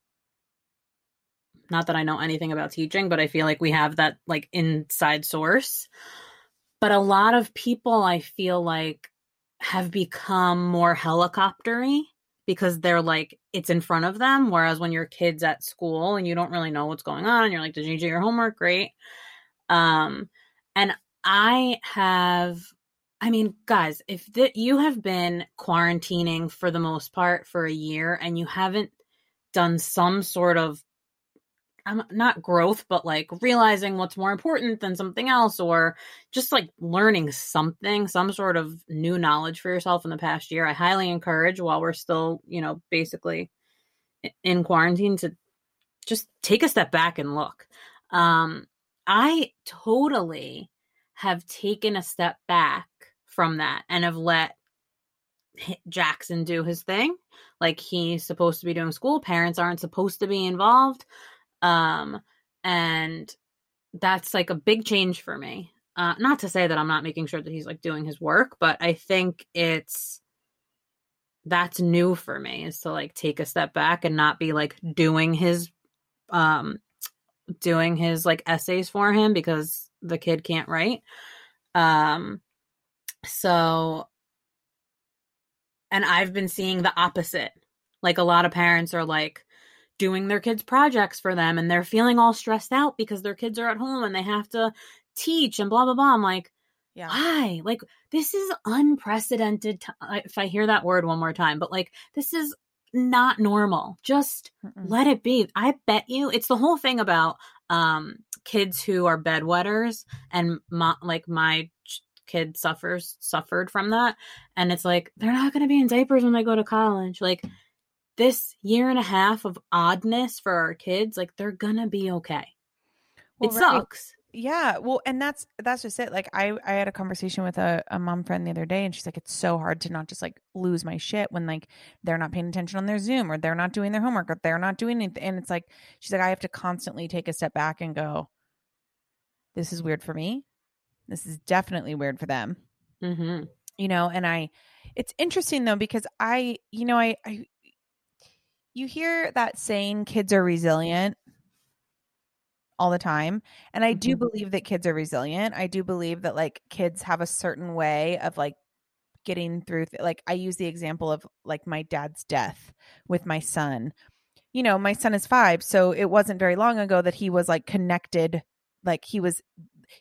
not that I know anything about teaching but I feel like we have that like inside source. But a lot of people I feel like have become more helicoptery because they're like it's in front of them whereas when your kids at school and you don't really know what's going on you're like did you do your homework? Great. Um and i have i mean guys if you have been quarantining for the most part for a year and you haven't done some sort of I'm not growth, but like realizing what's more important than something else, or just like learning something, some sort of new knowledge for yourself in the past year. I highly encourage while we're still, you know, basically in quarantine to just take a step back and look. Um, I totally have taken a step back from that and have let Jackson do his thing. Like he's supposed to be doing school. Parents aren't supposed to be involved. Um, and that's like a big change for me. Uh, not to say that I'm not making sure that he's like doing his work, but I think it's that's new for me is to like take a step back and not be like doing his um doing his like essays for him because the kid can't write. Um so and I've been seeing the opposite. Like a lot of parents are like doing their kids projects for them and they're feeling all stressed out because their kids are at home and they have to teach and blah blah blah. I'm like, yeah why? Like this is unprecedented t- if I hear that word one more time, but like this is not normal. Just Mm-mm. let it be. I bet you it's the whole thing about um kids who are bedwetters and my, like my ch- kid suffers suffered from that and it's like they're not going to be in diapers when they go to college. Like this year and a half of oddness for our kids, like they're going to be okay. Well, it right. sucks. Yeah, well, and that's that's just it. Like I I had a conversation with a, a mom friend the other day, and she's like, it's so hard to not just like lose my shit when like they're not paying attention on their Zoom or they're not doing their homework or they're not doing anything. And it's like she's like, I have to constantly take a step back and go, this is weird for me. This is definitely weird for them. Mm-hmm. You know, and I, it's interesting though because I, you know, I, I, you hear that saying, kids are resilient all the time. And I do Mhm. believe that kids are resilient. I do believe that like kids have a certain way of like getting through th- like I use the example of like my dad's death with my son. You know, my son is 5, so it wasn't very long ago that he was like connected like he was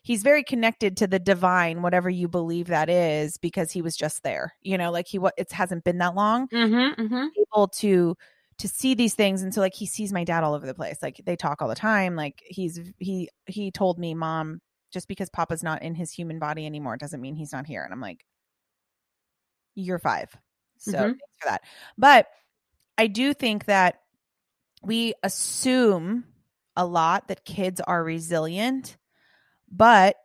he's very connected to the divine whatever you believe that is because he was just there. You know, like he what it hasn't been that long Mm-hmm. Mm-hmm. able to to see these things and so like he sees my dad all over the place like they talk all the time like he's he he told me mom just because papa's not in his human body anymore doesn't mean he's not here and i'm like you're five so Mhm. thanks for that but i do think that we assume a lot that kids are resilient But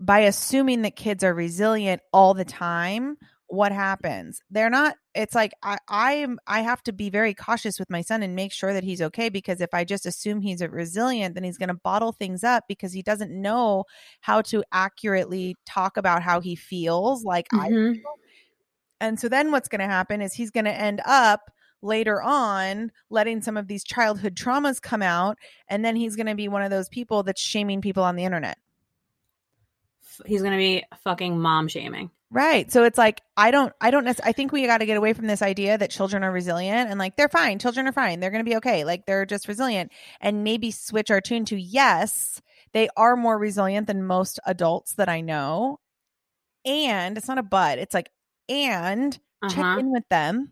by assuming that kids are resilient all the time, what happens? They're not it's like I I am I have to be very cautious with my son and make sure that he's okay because if I just assume he's resilient, then he's going to bottle things up because he doesn't know how to accurately talk about how he feels like mm-hmm. I feel. And so then what's going to happen is he's going to end up later on letting some of these childhood traumas come out and then he's going to be one of those people that's shaming people on the internet. He's going to be fucking mom shaming. Right so it's like i don't i don't necessarily i think we got to get away from this idea that children are resilient and like they're fine children are fine they're going to be okay like they're just resilient and maybe switch our tune to yes they are more resilient than most adults that i know and it's not a but it's like and uh-huh. check in with them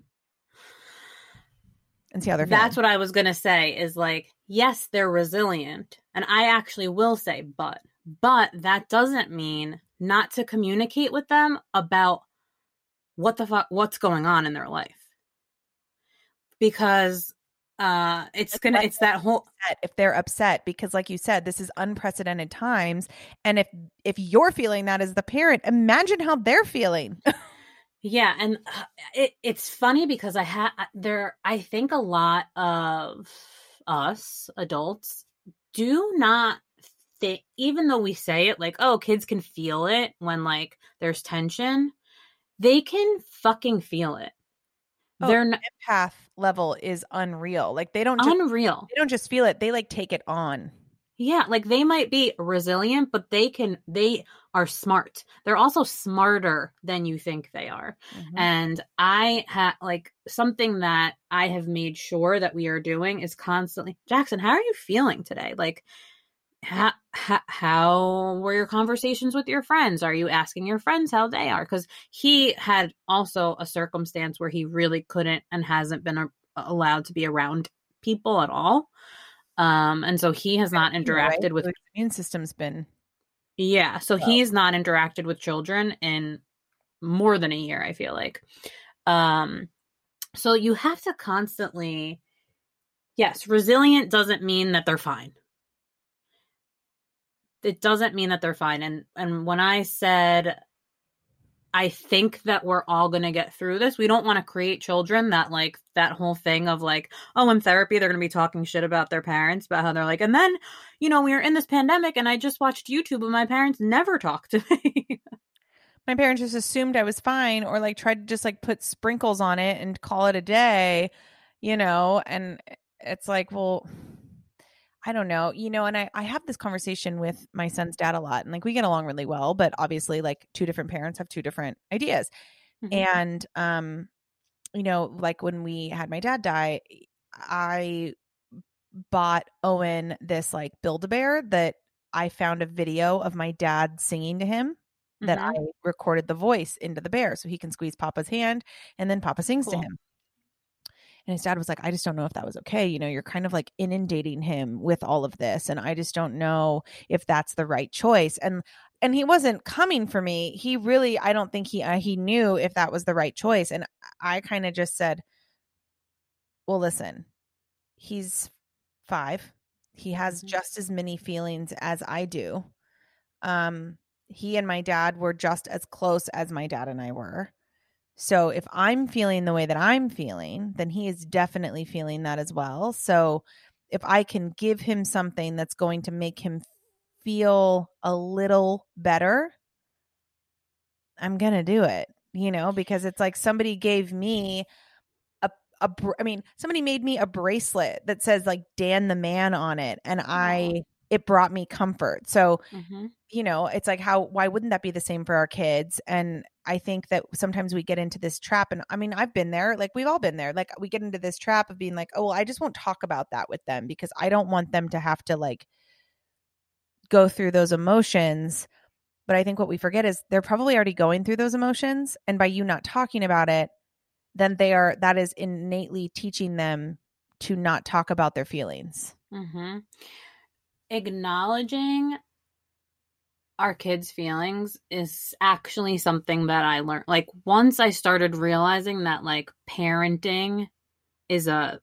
and see how they're feeling. That's what I was going to say is like, yes, they're resilient. And I actually will say, but, but that doesn't mean not to communicate with them about what the fuck, what's going on in their life. Because uh it's gonna it's that whole if they're upset because like you said this is unprecedented times and if if you're feeling that as the parent imagine how they're feeling <laughs> Yeah, and uh, it it's funny because I had there I think a lot of us adults do not think even though we say it like oh kids can feel it when like there's tension, they can fucking feel it. Oh, Their empath level is unreal. Like they don't just, unreal. They don't just feel it; they like take it on. Yeah, like they might be resilient, but they can they are smart. They're also smarter than you think they are. Mm-hmm. And I have like something that I have made sure that we are doing is constantly Jackson, how are you feeling today? Like how, how, how were your conversations with your friends? Are you asking your friends how they are? Because he had also a circumstance where he really couldn't and hasn't been a, allowed to be around people at all. Um, and so he has not interacted right? with the immune system's been yeah, so he's not interacted with children in more than a year, I feel like. Um so you have to constantly yes, resilient doesn't mean that they're fine. It doesn't mean that they're fine. And and when I said I think that we're all going to get through this. We don't want to create children that like that whole thing of like, oh, in therapy they're going to be talking shit about their parents, about how they're like, and then, you know, we were in this pandemic and I just watched YouTube and my parents never talked to <laughs> me. my parents just assumed I was fine or like tried to just like put sprinkles on it and call it a day, you know, and it's like, well, I don't know, you know, and I, I have this conversation with my son's dad a lot and like we get along really well, but obviously like two different parents have two different ideas. Mm-hmm. And, um, you know, like when we had my dad die, I bought Owen this like Build a Bear that I found a video of my dad singing to him mm-hmm. that I recorded the voice into the bear so he can squeeze Papa's hand and then Papa sings cool. to him. And his dad was like, I just don't know if that was okay. You know, you're kind of like inundating him with all of this. And I just don't know if that's the right choice. And and he wasn't coming for me. He really, I don't think he uh, he knew if that was the right choice. And I kind of just said, "Well, listen, he's five. He has mm-hmm. just as many feelings as I do. Um, he and my dad were just as close as my dad and I were. So if I'm feeling the way that I'm feeling, then he is definitely feeling that as well. So if I can give him something that's going to make him feel a little better, I'm going to do it, you know, because it's like somebody gave me a, a, I mean, somebody made me a bracelet that says like Dan the man on it. And I, it brought me comfort. So, mm-hmm. you know, it's like how why wouldn't that be the same for our kids? And I think that sometimes we get into this trap and I mean, I've been there, like we've all been there. Like we get into this trap of being like, "Oh, well, I just won't talk about that with them because I don't want them to have to like go through those emotions." But I think what we forget is they're probably already going through those emotions and by you not talking about it, then they are that is innately teaching them to not talk about their feelings. Mhm acknowledging our kids' feelings is actually something that I learned. Like, once I started realizing that, like, parenting is a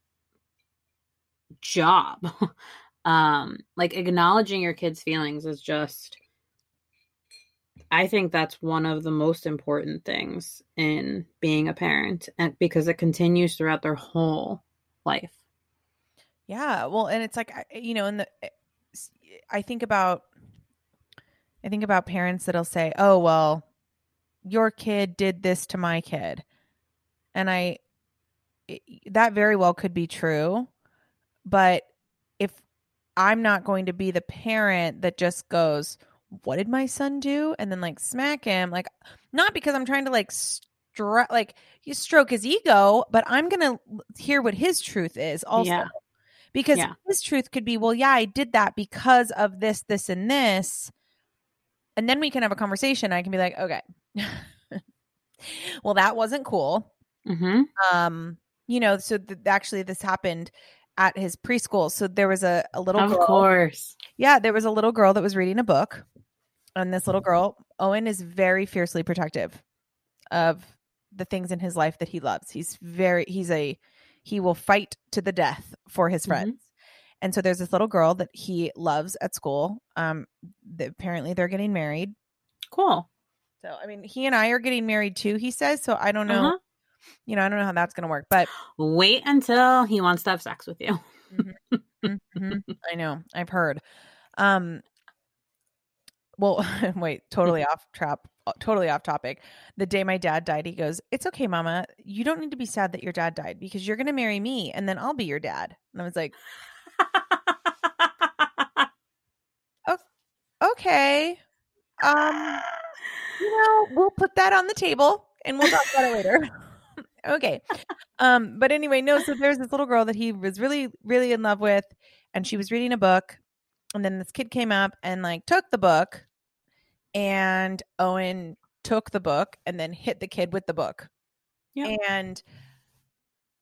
job, <laughs> um, like, acknowledging your kids' feelings is just I think that's one of the most important things in being a parent and because it continues throughout their whole life. Yeah, well, and it's like you know, in the I think about I think about parents that'll say, "Oh, well, your kid did this to my kid." And I that very well could be true, but if I'm not going to be the parent that just goes, "What did my son do?" and then like smack him, like not because I'm trying to like stro- like you stroke his ego, but I'm going to hear what his truth is also. Yeah. Because yeah. his truth could be, "Well, yeah, I did that because of this, this and this." And then we can have a conversation. I can be like, "Okay. <laughs> well, that wasn't cool." Mm-hmm. Um, you know, so th- actually this happened at his preschool. So there was a, a little of girl. course. Yeah, there was a little girl that was reading a book. And this little girl, Owen is very fiercely protective of the things in his life that he loves. He's very he's a he will fight to the death for his mm-hmm. friends. Mm-hmm. And so there's this little girl that he loves at school. Um the, apparently they're getting married. Cool. So I mean, he and I are getting married too, he says. So I don't know. Uh-huh you know, I don't know how that's going to work, but <gasps> wait until he wants to have sex with you. mm-hmm, mm-hmm. <laughs> I know. I've heard. Um, well, <laughs> wait, totally <laughs> off trap, totally off topic. The day my dad died, he goes, "It's okay, Mama. You don't need to be sad that your dad died because you're going to marry me, and then I'll be your dad." And I was like, <laughs> "Okay, um, you know, we'll put that on the table, and we'll talk about it later." <laughs> okay. Um, but anyway, no, so there's this little girl that he was really, really in love with, and she was reading a book, and then this kid came up and like took the book, and Owen took the book and then hit the kid with the book. Yeah. And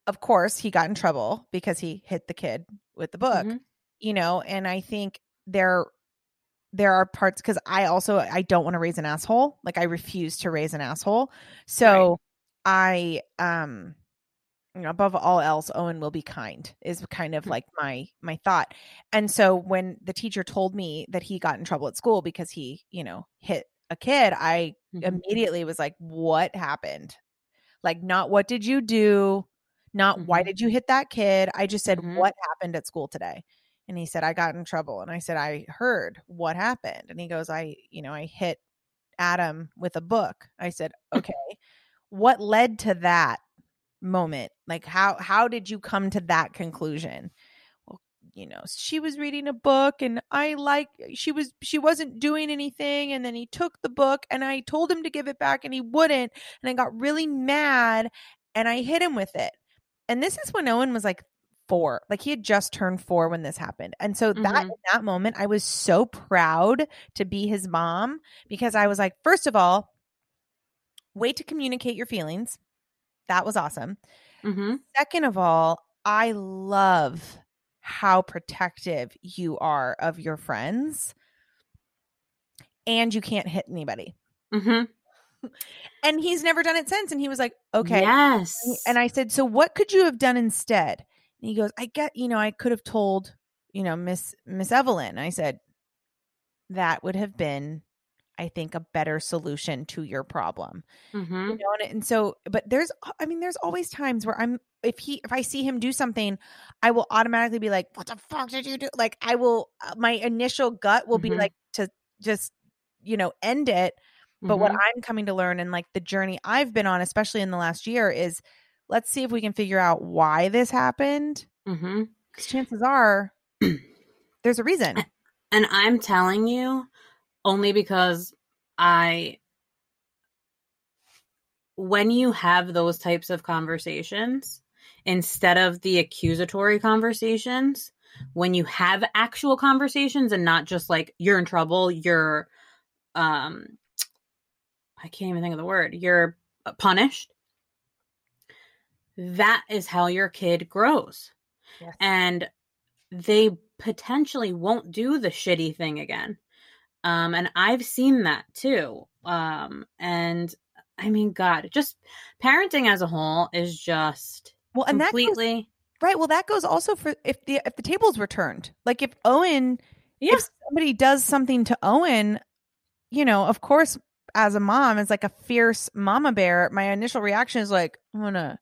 of course, he got in trouble because he hit the kid with the book. Mm-hmm. You know, and I think there there are parts because I also I don't want to raise an asshole. Like I refuse to raise an asshole. So I um above all else owen will be kind is kind of mm-hmm. like my my thought. And so when the teacher told me that he got in trouble at school because he you know hit a kid i mm-hmm. immediately was like what happened? Like not what did you do? Not mm-hmm. why did you hit that kid? I just said mm-hmm. what happened at school today? And he said i got in trouble. And i said i heard what happened. And he goes i you know i hit adam with a book. I said <laughs> okay. What led to that moment like how how did you come to that conclusion well you know she was reading a book and i like she was she wasn't doing anything and then he took the book and i told him to give it back and he wouldn't and i got really mad and i hit him with it and this is when owen was like four like he had just turned four when this happened and so mm-hmm. that in that moment i was so proud to be his mom because i was like first of all way to communicate your feelings. That was awesome. Mm-hmm. Second of all, I love how protective you are of your friends and you can't hit anybody. Mm-hmm. <laughs> And he's never done it since. And he was like, okay. Yes. And I said, so what could you have done instead? And he goes, I get, you know, I could have told, you know, Miss Miss Evelyn. I said, that would have been I think, a better solution to your problem. Mm-hmm. You know, and, and so, but there's, I mean, there's always times where I'm, if he, if I see him do something, I will automatically be like, what the fuck did you do? Like, I will, uh, my initial gut will mm-hmm. be like to just, you know, end it. But mm-hmm. what I'm coming to learn and like the journey I've been on, especially in the last year, is let's see if we can figure out why this happened. Because mm-hmm. chances are <clears throat> there's a reason. And I'm telling you, only because I when you have those types of conversations instead of the accusatory conversations when you have actual conversations and not just like you're in trouble you're um i can't even think of the word you're punished that is how your kid grows yes. and they potentially won't do the shitty thing again um, and I've seen that too. Um, and I mean, God, just parenting as a whole is just well, and completely goes, right. Well, that goes also for if the if the tables were turned. Like if Owen, yeah. if somebody does something to Owen, you know, of course, as a mom, as like a fierce mama bear, my initial reaction is like, I'm gonna,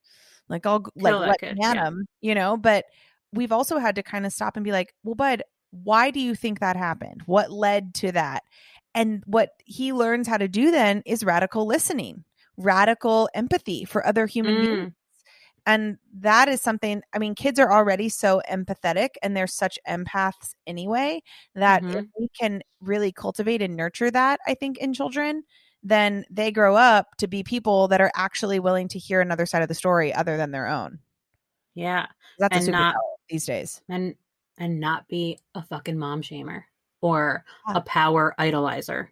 like, I'll like Kill let me yeah. you know. But we've also had to kind of stop and be like, well, bud, why do you think that happened? What led to that? And what he learns how to do then is radical listening, radical empathy for other human Mm. beings. And that is something, I mean, kids are already so empathetic and they're such empaths anyway that if Mhm. we can really cultivate and nurture that, I think, in children, then they grow up to be people that are actually willing to hear another side of the story other than their own. Yeah. That's And a not- superpower these days. And and not be a fucking mom shamer or Yeah. a power idolizer.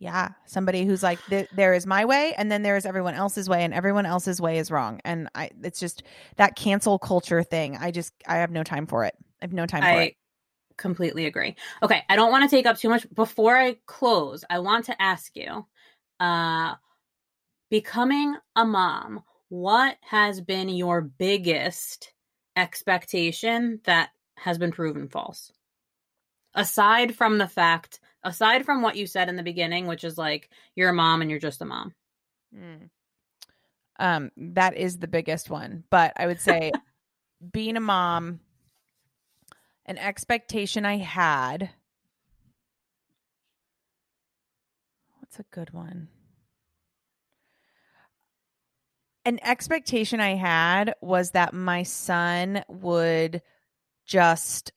Yeah, somebody who's like, "Th- there is my way, and then there is everyone else's way, and everyone else's way is wrong. And I, it's just that cancel culture thing. I just, I have no time for it. I have no time for I it. completely agree. Okay, I don't want to take up too much. Before I close, I want to ask you, uh, becoming a mom, what has been your biggest expectation that has been proven false? Aside from the fact, aside from what you said in the beginning, which is like you're a mom and you're just a mom. Mm. Um, that is the biggest one. But I would say, <laughs> being a mom, an expectation I had. What's a good one? An expectation I had was that my son would just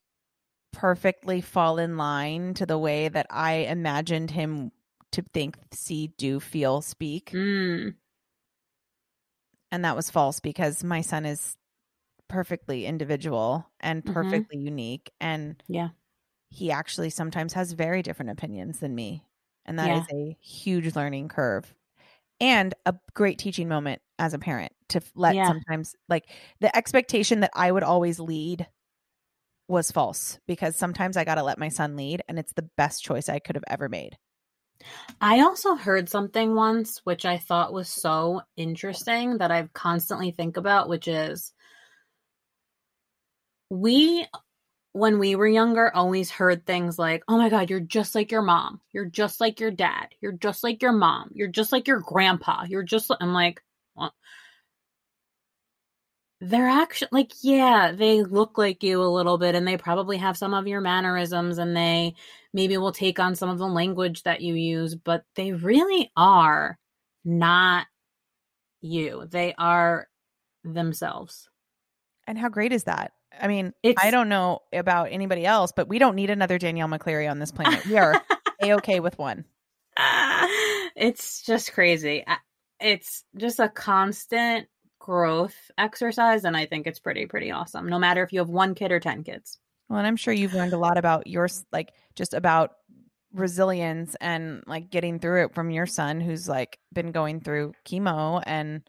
perfectly fall in line to the way that I imagined him to think, see, do, feel, speak Mm, and that was false because my son is perfectly individual and Mhm. perfectly unique and Yeah. he actually sometimes has very different opinions than me and that Yeah. is a huge learning curve and a great teaching moment as a parent to let Yeah. sometimes like the expectation that I would always lead was false because sometimes I got to let my son lead and it's the best choice I could have ever made. I also heard something once which I thought was so interesting that I constantly think about, which is we, when we were younger, always heard things like, oh my God, you're just like your mom. You're just like your dad. You're just like your mom. You're just like your grandpa. You're just, I'm like, what? They're actually like, yeah, they look like you a little bit and they probably have some of your mannerisms and they maybe will take on some of the language that you use, but they really are not you. They are themselves. And how great is that? I mean, It's I don't know about anybody else, but we don't need another Danielle McCleerey on this planet. We are <laughs> a okay with one. it's just crazy. It's just a constant growth exercise and I think it's pretty pretty awesome. No matter if you have one kid or 10 kids. Well, and I'm sure you've learned a lot about your like just about resilience and like getting through it from your son who's like been going through chemo and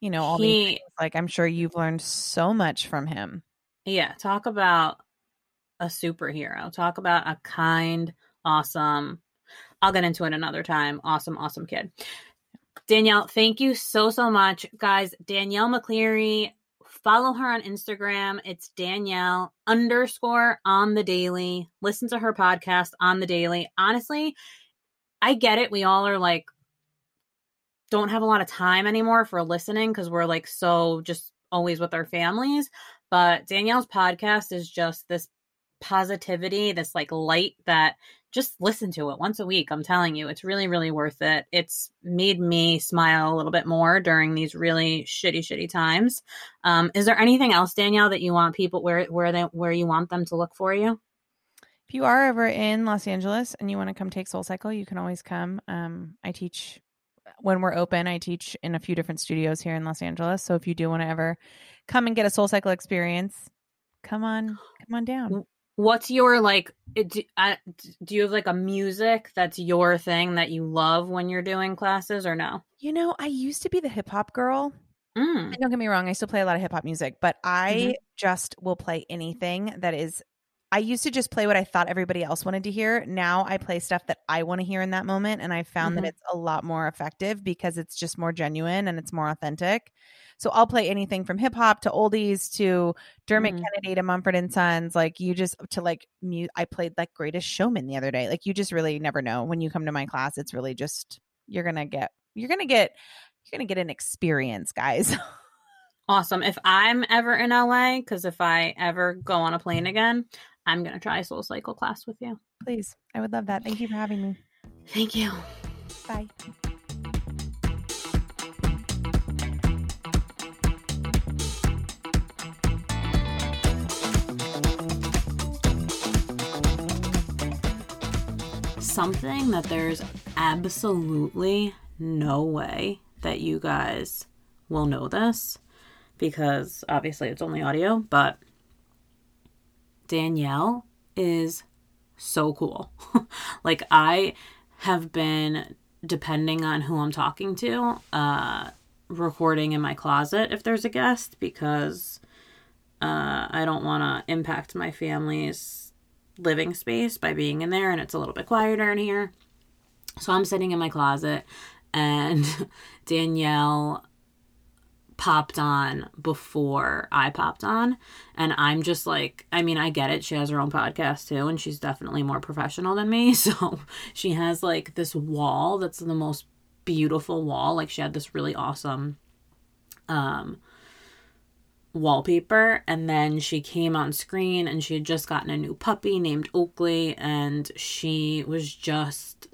you know all these things. Like I'm sure you've learned so much from him. Yeah, talk about a superhero. Talk about a kind, awesome. I'll get into it another time. Awesome, awesome kid. Danielle, thank you so so much, guys. Danielle McCleerey, follow her on Instagram. It's Danielle underscore on the daily. Listen to her podcast on the daily. Honestly, I get it. We all are like don't have a lot of time anymore for listening because we're like so just always with our families. But Danielle's podcast is just this positivity, this like light that just listen to it once a week. I'm telling you, it's really, really worth it. It's made me smile a little bit more during these really shitty, shitty times. Um, is there anything else, Danielle, that you want people where where they where you want them to look for you? If you are ever in Los Angeles and you want to come take Soul Cycle, you can always come. Um, I teach when we're open. I teach in a few different studios here in Los Angeles. So if you do want to ever come and get a Soul Cycle experience, come on, come on down. What's your like? Do, uh, do you have like a music that's your thing that you love when you're doing classes, or no? You know, I used to be the hip hop girl. Mm. Don't get me wrong, I still play a lot of hip hop music, but I Mhm. just will play anything that is. I used to just play what I thought everybody else wanted to hear. Now I play stuff that I want to hear in that moment. And I found Mhm. that it's a lot more effective because it's just more genuine and it's more authentic. So I'll play anything from hip hop to oldies to Dermot Mhm. Kennedy to Mumford and Sons. Like you just to like mu- I played like Greatest Showman the other day. Like you just really never know when you come to my class. It's really just you're gonna get you're gonna get you're gonna get an experience, guys. <laughs> Awesome. If I'm ever in LA, because if I ever go on a plane again, I'm gonna try Soul Cycle class with you. Please, I would love that. Thank you for having me. Thank you. Bye. Something that there's absolutely no way that you guys will know this because obviously it's only audio, but Danielle is so cool. <laughs> like I have been depending on who I'm talking to, uh recording in my closet if there's a guest because uh I don't want to impact my family's living space by being in there and it's a little bit quieter in here. So I'm sitting in my closet and <laughs> Danielle popped on before I popped on. And I'm just like, I mean, I get it. She has her own podcast too, and she's definitely more professional than me. <laughs> So she has like this wall that's the most beautiful wall. Like she had this really awesome um wallpaper and then she came on screen and she had just gotten a new puppy named Oakley and she was just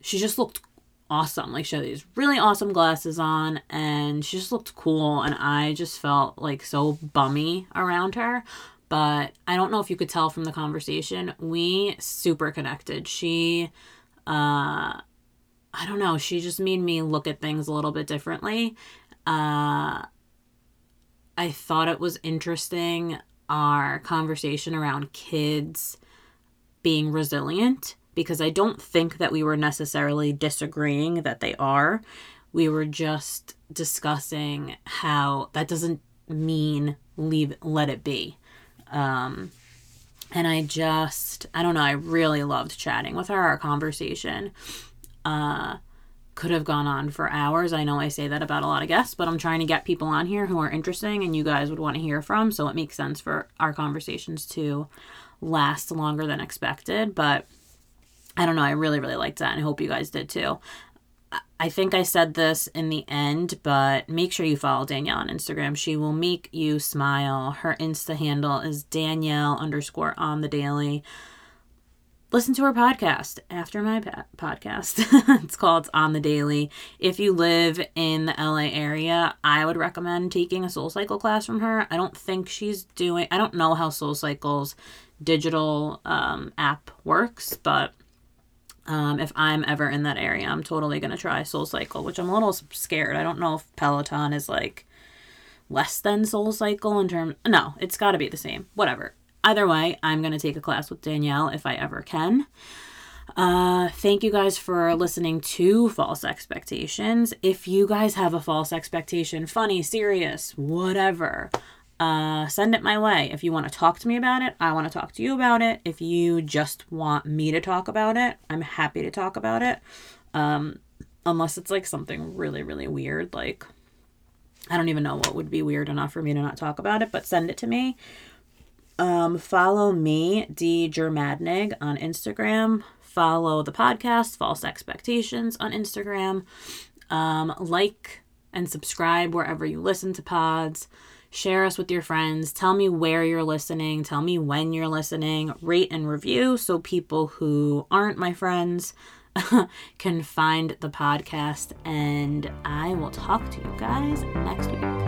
she just looked awesome. Like she had these really awesome glasses on and she just looked cool and I just felt like so bummy around her. But I don't know if you could tell from the conversation, we super connected. She uh I don't know, she just made me look at things a little bit differently. Uh I thought it was interesting our conversation around kids being resilient because I don't think that we were necessarily disagreeing that they are. We were just discussing how that doesn't mean leave let it be. Um and I just I don't know, I really loved chatting with her. Our conversation uh could have gone on for hours. I know I say that about a lot of guests, but I'm trying to get people on here who are interesting and you guys would want to hear from, so it makes sense for our conversations to last longer than expected, but I don't know. I really, really liked that and I hope you guys did too. I think I said this in the end, but make sure you follow Danielle on Instagram. She will make you smile. Her Insta handle is Danielle underscore on the daily. Listen to her podcast after my podcast. <laughs> it's called On the Daily. If you live in the LA area, I would recommend taking a Soul Cycle class from her. I don't think she's doing, I don't know how Soul Cycle's digital um, app works, but um, if I'm ever in that area, I'm totally to try Soul Cycle, which I'm a little scared. I don't know if Peloton is like less than Soul Cycle in terms. No, it's got to be the same. Whatever. Either way, I'm going to take a class with Danielle if I ever can. Uh, thank you guys for listening to False Expectations. If you guys have a false expectation, funny, serious, whatever, uh, send it my way. If you want to talk to me about it, I want to talk to you about it. If you just want me to talk about it, I'm happy to talk about it. Um, unless it's like something really, really weird. Like, I don't even know what would be weird enough for me to not talk about it, but send it to me. Um, follow me, D. Germadnig, on Instagram. Follow the podcast, False Expectations, on Instagram. Um, like and subscribe wherever you listen to pods. Share us with your friends. Tell me where you're listening. Tell me when you're listening. Rate and review so people who aren't my friends <laughs> can find the podcast. And I will talk to you guys next week.